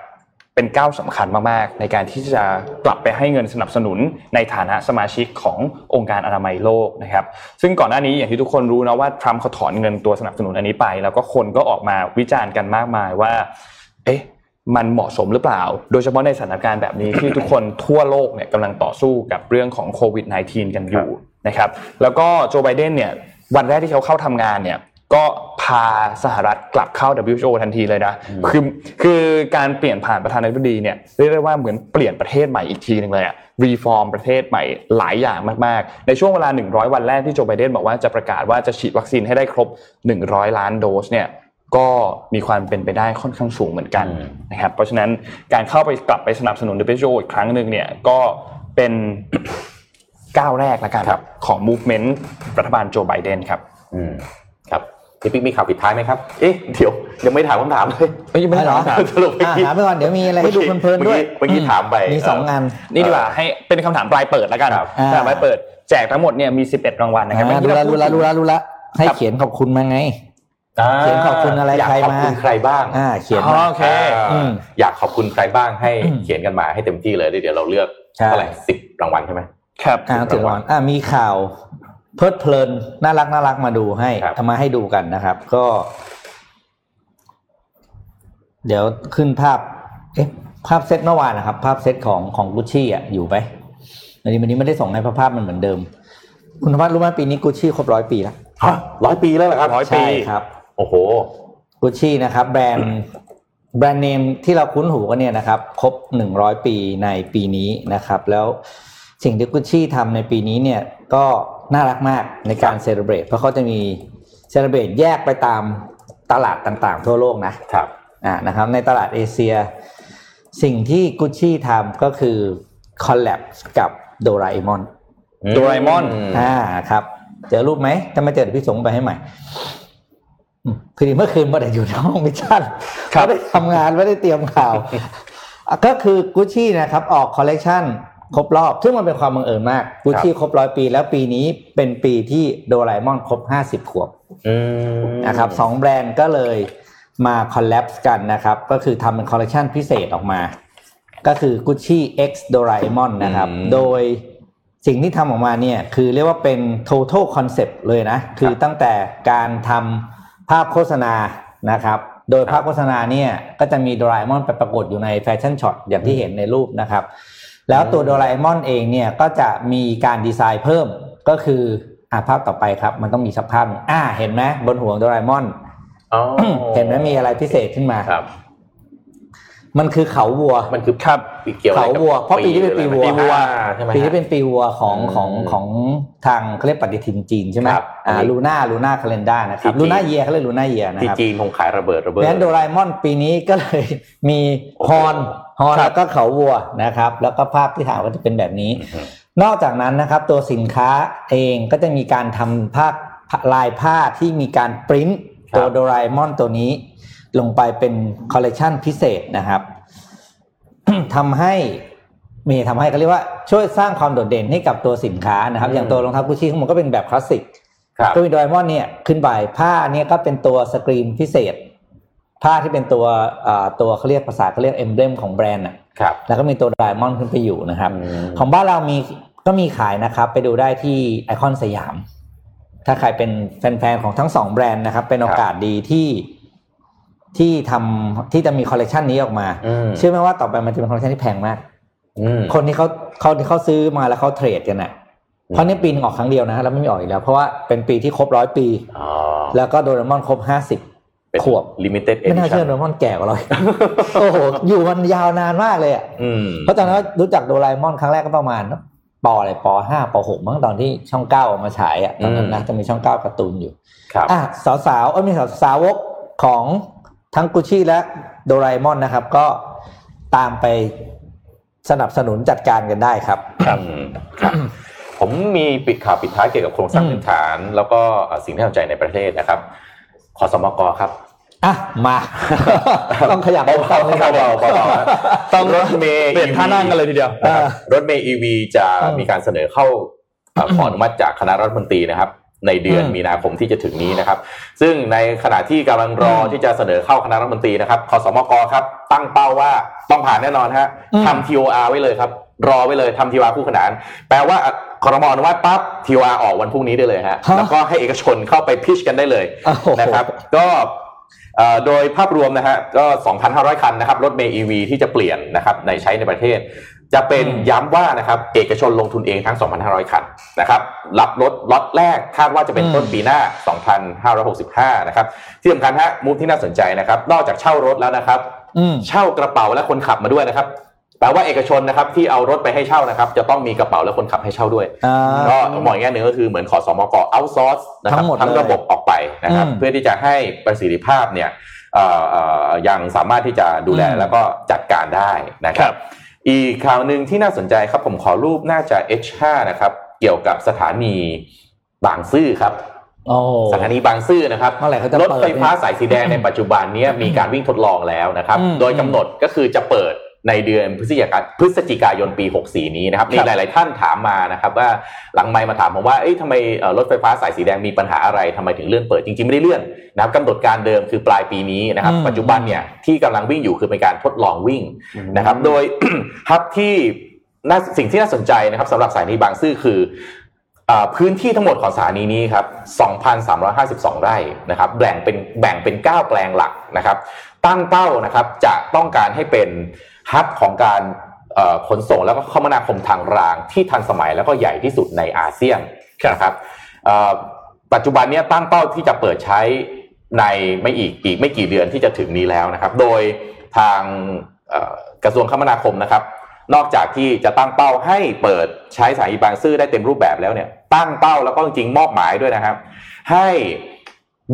เป็นก้าวสำคัญมากๆ ในการที่จะกลับไปให้เงินสนับสนุนในฐานะสมาชิกขององค์การอนามัยโลกนะครับซึ่งก่อนหน้านี้อย่างที่ทุกคนรู้นะว่าทรัมป์เขาถอนเงินตัวสนับสนุนอันนี้ไป แล้วก็คนก็ออกมาวิจารณ์กันมากมายว่า เอ๊ะมันเหมาะสมหรือเปล่า โดยเฉพาะในสถานการณ์แบบนี้ที่ทุกคนทั่วโลกเนี่ยกำลังต่อสู้กับเรื่องของโควิด -19 กันอยู่นะครับแล้วก็โจไบเดนเนี่ยวันแรกที่เขาเข้าทำงานเนี่ย ก็พาสหรัฐกลับเข้า WHO ทันทีเลยนะคือคือการเปลี่ยนผ่านประธานาธิบดีเนี่ยเรียกได้ว่าเหมือนเปลี่ยนประเทศใหม่อีกทีหนึ่งเลยอะรีฟอร์มประเทศใหม่หลายอย่างมากๆ ในช่วงเวลา 100 วันแรกที่โจไบเดนบอกว่าจะประกาศว่าจะฉีดวัคซีนให้ได้ครบ 100 ล้านโดสเนี่ยก็มีความเป็นไปได้ค่อนข้างสูงเหมือนกันอืมนะครับเพราะฉะนั้นการเข้าไปกลับไปสนับสนุน WHO อีกครั้งหนึ่งเนี่ยก็เป็นก้าวแรกแล้วกันครับของ movement รัฐบาลโจไบเดนครับอืมครับ พี่ปิ๊กมีข่าวปิดท้ายไหมครับ เอ๊ะเดี๋ยวยังไม่ถามคำถามเลยเอ้ยยังไม่ได้เหรอถามสรุปเมื่ออะกี้ถามไปก่อนเดี๋ยวมีอะไรให้ดูเพลินๆด้วยเมื่อกี้ถามไปมีสองงานนี่ดีกว่าให้เป็นคำถามปลายเปิดแล้วกันครับคำถามปลายเปิดแจกทั้งหมดเนี่ยมี11รางวัลนะครับอ่าเมื่อรู้กี้ละเรารู้ละพูดรู้ละรู้ละให้ครับเขียนขอบคุณมาไงอ่าเขียนขอบคุณอะไรอยากใครขอบมาคุณใครบ้างอ่าเขียนอ๋อมาโอเคอืมอยากขอบคุณใครบ้างให้อืมเขียนกันมาให้เต็มที่เลยเดี๋ยวเราเลือกใช่เท่าไหร่สิบรางวัลใช่ไหมครับอ่าถึงวันอ่ามีข่าว เพลิดเพลินน่ารักน่ารักมาดูให้ครับเอามาให้ดูกันนะครับ ก็ เดี๋ยวขึ้นภาพ เอ๊ะ ภาพเซตเมื่อวานนะครับ ภาพเซตของของกุชชี่อะอยู่ไหมวันนี้วันนี้ไม่ได้ส่งให้เพราะภาพมันเหมือนเดิม คุณธวัฒน์รู้ไหมปีนี้กุชชี่ครบร้อยปีแล้วฮะร้อยปีแล้วเหรอครับร้อยปีใช่ครับ โอ้โหกุชชี่นะครับ แบรนด์แบรนด์เนมที่เราคุ้นหูกันเนี่ยนะครับ ครบหนึ่งร้อยปีในปีนี้นะครับ แล้วสิ่งที่กุชชี่ทำในปีนี้เนี่ย ก็ น่ารักมากในการเซเลบรตเพราะเขาจะมีเซเลบรตแยกไปตามตลาดต่างๆ ทั่วโลกนะครับอ่านะครับ ในตลาดเอเชีย สิ่งที่กุชชี่ทำก็คือ collab กับโดราเอมอนโดราเอมอนอ่าครับเจอรูปไหมถ้าไม่เจอเดี๋ยวพี่ส่งไปให้ใหม่อืมคือเมื่อคืนเมื่อไหร่อยู่ในห้อง mission ครับไม่ได้ทำงานไม่ได้เตรียมข่าวอะก็คือกุชชี่นะครับ ออกคอลเลกชัน ครบรอบ ซึ่งมันเป็นความบังเอิญมากกุชชี่ครบร้อยปี แล้วปีนี้เป็นปีที่โดราเอมอนครบห้าสิบขวบอืมนะครับสองแบรนด์ก็เลยมา collab กันนะครับ ก็คือทำเป็นคอลเลกชันพิเศษออกมา ก็คือ Gucci X Doraemon นะครับ โดยสิ่งที่ทำออกมาเนี่ย คือเรียกว่าเป็น total concept เลยนะ คือตั้งแต่การทำภาพโฆษณานะครับ โดยภาพโฆษณาเนี่ย ก็จะมีโดราเอมอนไปปรากฏอยู่ใน fashion shot อย่างที่เห็นในรูปนะครับ แล้วตัวโดราเอมอนเองเนี่ยก็จะมีการดีไซน์เพิ่มก็คืออ่าภาพต่อไปครับ มันต้องมีสักภาพหนึ่งอ่าเห็นไหมบนหัวโดราเอมอนอ๋อเห็นไหมมีอะไรพิเศษขึ้นมาครับ มันคือเขาวัวมันคือครับเกี่ยวอะไรเขากับวัว เพราะปีนี้เป็นปีวัวปีวัวใช่ไหมปีนี้เป็นปีวัวของอืมของของทางเขาเรียกปฏิทินจีนใช่ไหมครับอ่าลูน่าลูน่าคาเลนด้านะครับที่จีนลูน่าเยียเขาเรียกลูน่าเยียนะที่ครับจีนคงขายระเบิดระเพเบิดราะฉะนั้นโดราเอมอนปีนี้ก็เลยมีโอ้โหฮอนฮอนครับแล้วก็เขาวัวนะครับ แล้วก็ภาพที่ถามก็จะเป็นแบบนี้อืมนอกจากนั้นนะครับ ตัวสินค้าเองก็จะมีการทำภาพลายผ้าที่มีการปริ้นครับตัวโดราเอมอนตัวนี้ ลงไปเป็นคอลเลกชันพิเศษนะครับทำให้มีทำให้เขาเรียกว่าช่วยสร้างความโดดเด่นให้กับตัวสินค้านะครับ อย่างตัวรองเท้ากุชชี่ของมันก็เป็นแบบคลาสสิกครับก็มีโดราเอมอนเนี่ยขึ้นไปผ้าเนี่ยก็เป็นตัวสกรีนพิเศษ ผ้าที่เป็นตัวอ่าตัวเขาเรียกภาษาเขาเรียก emblem ของแบรนด์อะครับแล้วก็มีตัวโดราเอมอนขึ้นไปอยู่นะครับอืมของบ้านเรามีก็มีขายนะครับ ไปดูได้ที่ไอคอนสยาม ถ้าใครเป็นแฟนๆของทั้งสองแบรนด์นะครับ เป็นโอกาสดีที่ ที่ทำที่จะมีคอลเลกชันนี้ออกมาอืมเชื่อไหมว่าต่อไปมันจะเป็นคอลเลกชันที่แพงมากอืมคนที่เขาเขาที่เขาซื้อมาแล้วเขา trade กันน่ะเพราะนี่ปีนึงออกครั้งเดียวนะแล้วไม่มีออกอีกแล้ว เพราะว่าเป็นปีที่ครบร้อยปีอ๋อแล้วก็โดเรมอนครบห้าสิบเป็นขวบ limited ไม่น่า edition เชื่อโดเรมอนแก่กว่าเราอีกโอ้โหอยู่มันยาวนานมากเลยอะอืมเพราะตอนนั้นรู้จักโดราเอมอนครั้งแรกก็ประมาณปอะไรปห้าปหกมั้งตอนที่ช่องเก้าออกมาฉายอะตอนนั้นนะจะมีช่องเก้าการ์ตูนอยู่ครับอะสาวๆเอ้ยไม่สาวสาวกของ ทั้งกุชชี่และโดราเอมอนนะครับ ก็ตามไปสนับสนุนจัดการกันได้ครับ ครับครับผมมีปิดข่าวปิดท้ายเกี่ยวกับโครงสร้างอืมพื้นฐาน แล้วก็เอ่อสิ่งที่น่าสนใจในประเทศนะครับขอสมกครับอะมา ต้องขยับเบาๆเข้าให้เบาๆเบาๆนะต้องรถเมย์เปลี่ยนท่านั่งกันเลยทีเดียวนะครับรถเมย์ EV จะอืมมีการเสนอเข้าเอ่อขออนุมัติจากคณะรัฐมนตรีนะครับ ในเดือนอืมมีนาคมที่จะถึงนี้นะครับ ซึ่งในขณะที่กำลังรออืมที่จะเสนอเข้าคณะรัฐมนตรีนะครับขอสมกครับ ตั้งเป้าว่าต้องผ่านแน่นอนฮะอืมทำ TOR ไว้เลยครับ รอไว้เลยทำ TOR คู่ขนาน แปลว่าคอรมออนุมัติปั๊บ TOR ออกวันพรุ่งนี้ได้เลยฮะฮะแล้วก็ให้เอกชนเข้าไปพิชกันได้เลยโอ้โหนะครับ ก็เอ่อโดยภาพรวมนะฮะก็ 2,500 คันนะครับรถเมย์ EV ที่จะเปลี่ยนนะครับในใช้ในประเทศ จะเป็นอืมย้ำว่านะครับเอกชนลงทุนเองทั้ง 2,500 คันนะครับรับรถล็อตแรกคาดว่าจะเป็นต้นปีหน้า 2,565 นะครับที่สำคัญฮะมูฟที่น่าสนใจนะครับ นอกจากเช่ารถแล้วนะครับอืมเช่ากระเป๋าและคนขับมาด้วยนะครับแปลว่าเอกชนนะครับที่เอารถไปให้เช่านะครับ จะต้องมีกระเป๋าและคนขับให้เช่าด้วยอ่าก็มองอีกแง่หนึ่งก็คือเหมือนขอสมกเอาซอร์สนะครับทั้งหมดทั้งเลยระบบออกไปนะครับอืมเพื่อที่จะให้ประสิทธิภาพเนี่ยเอ่อเอ่อยังสามารถที่จะดูแลอืมแล้วก็จัดการได้นะคครัรับบ อีกข่าวหนึ่งที่น่าสนใจครับผมขอรูปน่าจะ H5 นะครับเกี่ยวกับสถานีบางซื่อครับโอ้สถานีบางซื่อนะครับเมื่อไหร่เขาจะรถไฟฟ้าเปิดเนี่ยสายสีแดงในปัจจุบันเนี้มีการวิ่งทดลองแล้วนะครับอืมโดยกำหนดก็คือจะเปิด ในเดือนพฤศจิกายนพฤศจิกายนปี 64 นี้นะครับมีหลาย ๆ ท่านถามมานะครับว่าหลังไมค์มาถามผมว่าเอ้ยทำไมเอ่อรถไฟฟ้าสายสีแดงมีปัญหาอะไรทำไมถึงเลื่อนเปิดจริง ๆ ไม่ได้เลื่อนนะครับกำหนดการเดิมคือปลายปีนี้นะครับอืมปัจจุบันเนี่ยที่กำลังวิ่งอยู่คือเป็นการทดลองวิ่งนะครับโดยฮับที่น่าสิ่งที่น่าสนใจนะครับสำหรับสถานีบางซื่อคืออาพื้นที่ทั้งหมดของสถานีนี้ครับ 2,352 ไร่นะครับ แบ่งเป็นแบ่งเป็น 9 แปลงหลักนะครับ ตั้งเป้านะครับจะต้องการให้เป็น ฮับของการเอ่อขนส่งแล้วก็คมนาคมทางรางที่ทันสมัยแล้วก็ใหญ่ที่สุดในอาเซียนนะครับเอ่อปัจจุบันเนี้ตั้งเป้าที่จะเปิดใช้ในไม่อีกอีกไม่กี่เดือนที่จะถึงนี้แล้วนะครับ โดยทางเอ่อกระทรวงคมนาคมนะครับ นอกจากที่จะตั้งเป้าให้เปิดใช้สถานีบางซื่อได้เต็มรูปแบบแล้วเนี่ย ตั้งเป้าแล้วก็จริงๆมอบหมายด้วยนะครับ ให้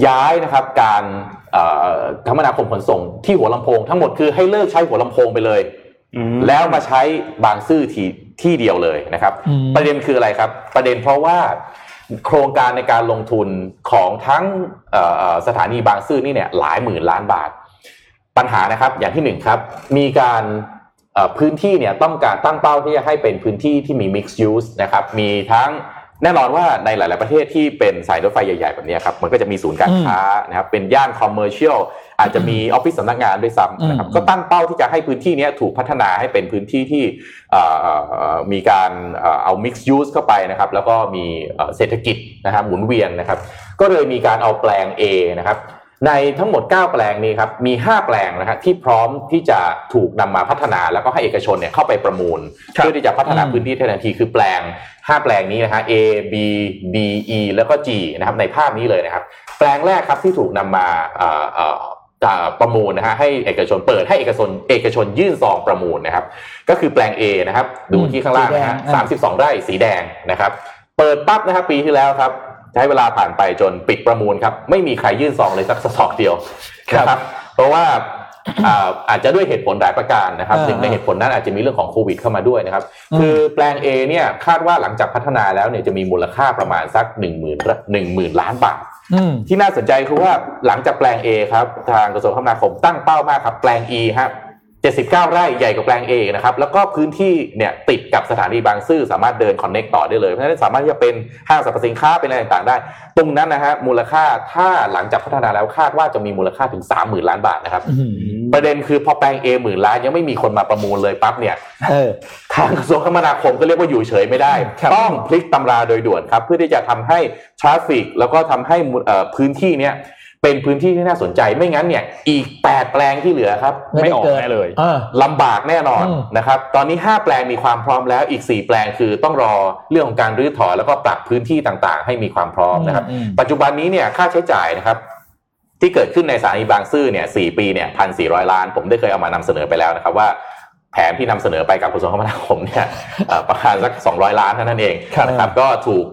ย้ายนะครับการเอ่อคมนาคมขนส่งที่หัวลำโพงทั้งหมดคือให้เลิกใช้หัวลำโพงไปเลยอืมแล้วมาใช้บางซื่อที่ที่เดียวเลยนะครับอืมประเด็นคืออะไรครับ ประเด็นเพราะว่าโครงการในการลงทุนของทั้งเอ่อเอ่อสถานีบางซื่อนี่เนี่ยหลายหมื่นล้านบาท ปัญหานะครับอย่างที่หนึ่งครับมีการเอ่อพื้นที่เนี่ยต้องการตั้งเป้าที่จะให้เป็นพื้นที่ที่มี mixed use นะครับมีทั้ง แน่นอนว่าในหลาย ๆ ประเทศที่เป็นสายรถไฟใหญ่ ๆ แบบเนี้ยครับ มันก็จะมีศูนย์การค้านะครับ เป็นย่าน commercial อาจจะมีออฟฟิศสำนักงานด้วยซ้ำนะครับอืมก็ตั้งเป้าที่จะให้พื้นที่เนี้ยถูกพัฒนาให้เป็นพื้นที่ที่เอ่อเอ่อมีการเอ่อเอา mixed use เข้าไปนะครับ แล้วก็มีเอ่อเศรษฐกิจนะครับหมุนเวียนนะครับ ก็เลยมีการเอาแปลง A นะครับ ในทั้งหมด 9 แปลงนี้ครับมี 5 แปลงนะครับที่พร้อมที่จะถูกนำมาพัฒนาแล้วก็ให้เอกชนเนี่ยเข้าไปประมูลครับเพื่อที่จะพัฒนาอืมพื้นที่ทันทีคือแปลง 5 แปลงนี้นะฮะ A B D E แล้วก็ G นะครับในภาพนี้เลยนะครับ แปลงแรกครับที่ถูกนำมาเอ่อเอ่อจะประมูลนะฮะให้เอกชนเปิดให้เอกชนเอกชนยื่นซองประมูลนะครับ ก็คือแปลง A นะครับ ดูที่ข้างล่างนะฮะสีแดงอะสามสิบสองไร่สีแดงนะครับ เปิดปั๊บนะครับปีที่แล้วครับใช้เวลาผ่านไปจนปิดประมูลครับ ไม่มีใครยื่นซองเลยสักซองเดียวครับนะครับเพราะว่าอาจจะด้วยเหตุผลหลายประการนะครับหนึ่งในเหตุผลนั้นอาจจะมีเรื่องของโควิดเข้ามาด้วยนะครับ คือแปลง A เนี่ยคาดว่าหลังจากพัฒนาแล้วเนี่ยจะมีมูลค่าประมาณสัก1 0 0 0 0 1 0,000ล้านบาทที่น่าสนใจคือว่าหลังจากแปลง A ครับทางกระทรวงคมนาคมตั้งเป้ามากครับแปลง E ครับ 79 ไร่ใหญ่กว่าแปลง A นะครับแล้วก็พื้นที่เนี่ยติดกับสถานีบางซื่อสามารถเดินคอนเน็กต่อได้เลย เพราะฉะนั้นสามารถที่จะเป็นห้างสรรพสินค้าเป็นอะไรต่างๆได้ ตรงนั้นนะฮะมูลค่าถ้าหลังจากพัฒนาแล้วคาดว่าจะมีมูลค่าถึง 30,000 ล้านบาทนะครับประเด็นคือพอแปลง A หมื่นล้านยังไม่มีคนมาประมูลเลยปั๊บเนี่ยทางกระทรวงคมนาคมก็เรียกว่าอยู่เฉยไม่ได้ ต้องพลิกตำราโดยด่วนครับเพื่อที่จะทำให้ traffic แล้วก็ทำให้พื้นที่เนี้ย เป็นพื้นที่ที่น่าสนใจไม่งั้นเนี่ย อีก 8 แปลงที่เหลือครับ ไม่ออกแน่เลยลำบากแน่นอนนะครับ ตอนนี้ 5 แปลงมีความพร้อมแล้วอีก 4 แปลงคือต้องรอเรื่องของการรื้อถอนแล้วก็ปรับพื้นที่ต่างๆ ให้มีความพร้อมนะครับ ปัจจุบันนี้เนี่ยค่าใช้จ่ายนะครับที่เกิดขึ้นในสถานีบางซื่อเนี่ยสปีเนี่ยพันสี่ร้อยล้าน ผมได้เคยเอามานำเสนอไปแล้วนะครับว่าแผนที่นำเสนอไปกับกระทรวงคมนาคมเนี่ยประมาณสักสองร้อยล้านเท่านั้นเองนะครับก็ถูก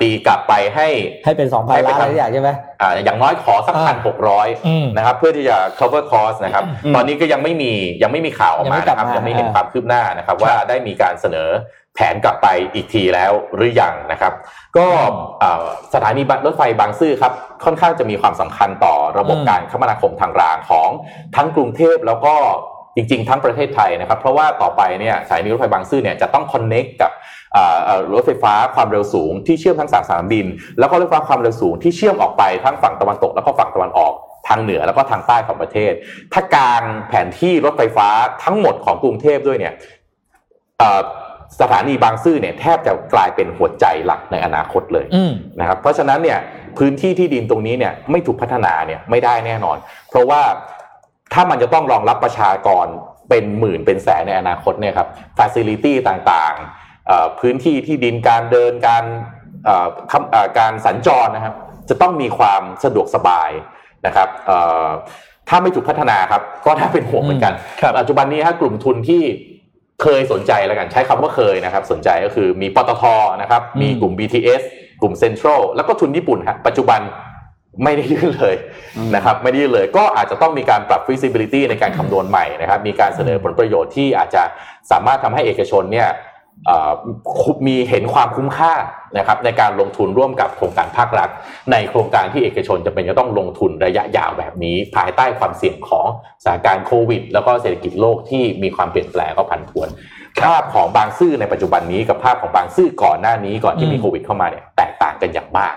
ตีกลับไปให้ให้เป็นสองพันล้านอะไรอย่างใช่ไหมอ่าอย่างน้อยขอสักพันหกร้อยนะครับเพื่อที่จะ cover cost นะครับตอนนี้ก็ยังไม่มียังไม่มีข่าวออกมานะครับยังไม่เห็นความคืบหน้านะครับว่าได้มีการเสนอแผนกลับไปอีกทีแล้วหรือยังนะครับ ก็สถานีรถไฟบางซื่อครับค่อนข้างจะมีความสำคัญต่อระบบการคมนาคมทางรางของทั้งกรุงเทพแล้วก็จริงๆ ทั้งประเทศไทยนะครับ เพราะว่าต่อไปเนี่ยสายนี้รถไฟบางซื่อเนี่ยจะต้องคอนเน็กกับ รถไฟฟ้าความเร็วสูงที่เชื่อมทั้งสามสนามบิน แล้วก็รถไฟฟ้าความเร็วสูงที่เชื่อมออกไปทั้งฝั่งตะวันตกแล้วก็ฝั่งตะวันออกทางเหนือแล้วก็ทางใต้ของประเทศ ถ้าการแผนที่รถไฟฟ้าทั้งหมดของกรุงเทพด้วยเนี่ยสถานีบางซื่อเนี่ยแทบจะกลายเป็นหัวใจหลักในอนาคตเลยนะครับเพราะฉะนั้นเนี่ยพื้นที่ที่ดินตรงนี้เนี่ยไม่ถูกพัฒนาเนี่ยไม่ได้แน่นอน เพราะว่าถ้ามันจะต้องรองรับประชากรเป็นหมื่นเป็นแสนในอนาคตเนี่ยครับฟาซิลิตี้ต่างๆ พื้นที่ที่ดินการเดินการการสัญจรนะครับ จะต้องมีความสะดวกสบายนะครับถ้าไม่ถูกพัฒนาครับก็ถ้าเป็นห่วงเหมือนกันปัจจุบันนี้ฮะกลุ่มทุนที่เคยสนใจแล้วกันใช้คำว่าเคยนะครับ สนใจก็คือมีปตทนะครับมีกลุ่ม BTS กลุ่มเซ็นทรัลแล้วก็ทุนญี่ปุ่นฮะปัจจุบันไม่ได้ยื่นเลยนะครับไม่ได้ยื่นเลยก็อาจจะต้องมีการปรับ feasibility ในการคำนวณใหม่นะครับ มีการเสนอผลประโยชน์ที่อาจจะสามารถทำให้เอกชนเนี่ย มีเห็นความคุ้มค่านะครับในการลงทุนร่วมกับโครงการภาครัฐ ในโครงการที่เอกชนจะเป็นจะต้องลงทุนระยะยาวแบบนี้ ภายใต้ความเสี่ยงของสถานการณ์โควิด แล้วก็เศรษฐกิจโลกที่มีความเปลี่ยนแปลงก็ผันผวนภาพของบางซื่อในปัจจุบันนี้กับภาพของบางซื่อก่อนหน้านี้ก่อนที่มีโควิดเข้ามาเนี่ยแตกต่างกันอย่างมาก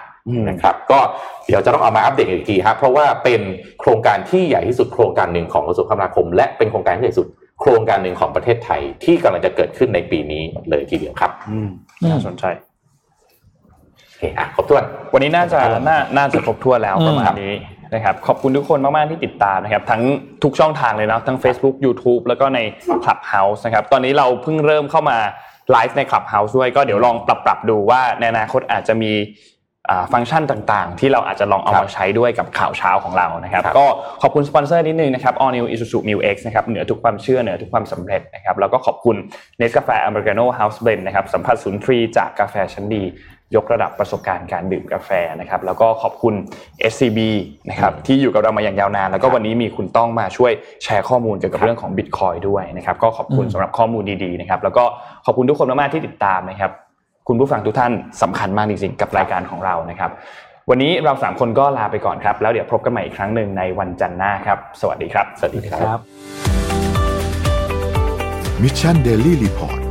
นะครับก็เดี๋ยวจะต้องเอามาอัปเดตอีกทีครับเพราะว่าเป็นโครงการที่ใหญ่ที่สุดโครงการหนึ่งของกระทรวงคมนาคม และเป็นโครงการที่ใหญ่สุด โครงการหนึ่งของประเทศไทยที่กำลังจะเกิดขึ้นในปีนี้เลยทีเดียวครับน่าสนใจโอเคอะครบถ้วน วันนี้น่าจะน่าน่าจะครบถ้วนแล้วประมาณนี้นะครับขอบคุณทุกคนมากๆที่ติดตามนะครับทั้งทุกช่องทางเลยนะทั้ง Facebook YouTube แล้วก็ใน Clubhouse นะครับตอนนี้เราเพิ่งเริ่มเข้ามาไลฟ์ใน Clubhouse ด้วยก็เดี๋ยวลองปรับปรับดูว่าในอนาคตอาจจะมี ฟังก์ชันต่างๆ ที่เราอาจจะลองเอามาใช้ด้วยกับข่าวเช้าของเรานะครับ ก็ขอบคุณสปอนเซอร์นิดนึงนะครับ All New Isuzu Mu X นะครับเหนือทุกความเชื่อเหนือทุกความสำเร็จนะครับแล้วก็ขอบคุณเนสกาแฟอเมริกาโน่เฮาส์เบนนะครับสัมผัสศูนย์ทรีจากกาแฟชั้นดี ยกระดับประสบการณ์การดื่มกาแฟนะครับแล้วก็ขอบคุณ SCB นะครับที่อยู่กับเรามาอย่างยาวนาน แล้วก็วันนี้มีคุณต้องมาช่วยแชร์ข้อมูลเกี่ยวกับเรื่องของ Bitcoin ด้วยนะครับก็ขอบคุณสำหรับข้อมูลดีๆนะครับแล้วก็ขอบคุณทุกคนมากๆที่ติดตามนะครับ คุณผู้ฟังทุกท่านสำคัญมากจริงๆกับรายการของเรานะครับ วันนี้เราสามคนก็ลาไปก่อนครับ แล้วเดี๋ยวพบกันใหม่อีกครั้งหนึ่งในวันจันทร์หน้าครับ สวัสดีครับ สวัสดีครับมิชชันเดลี่รีพอร์ต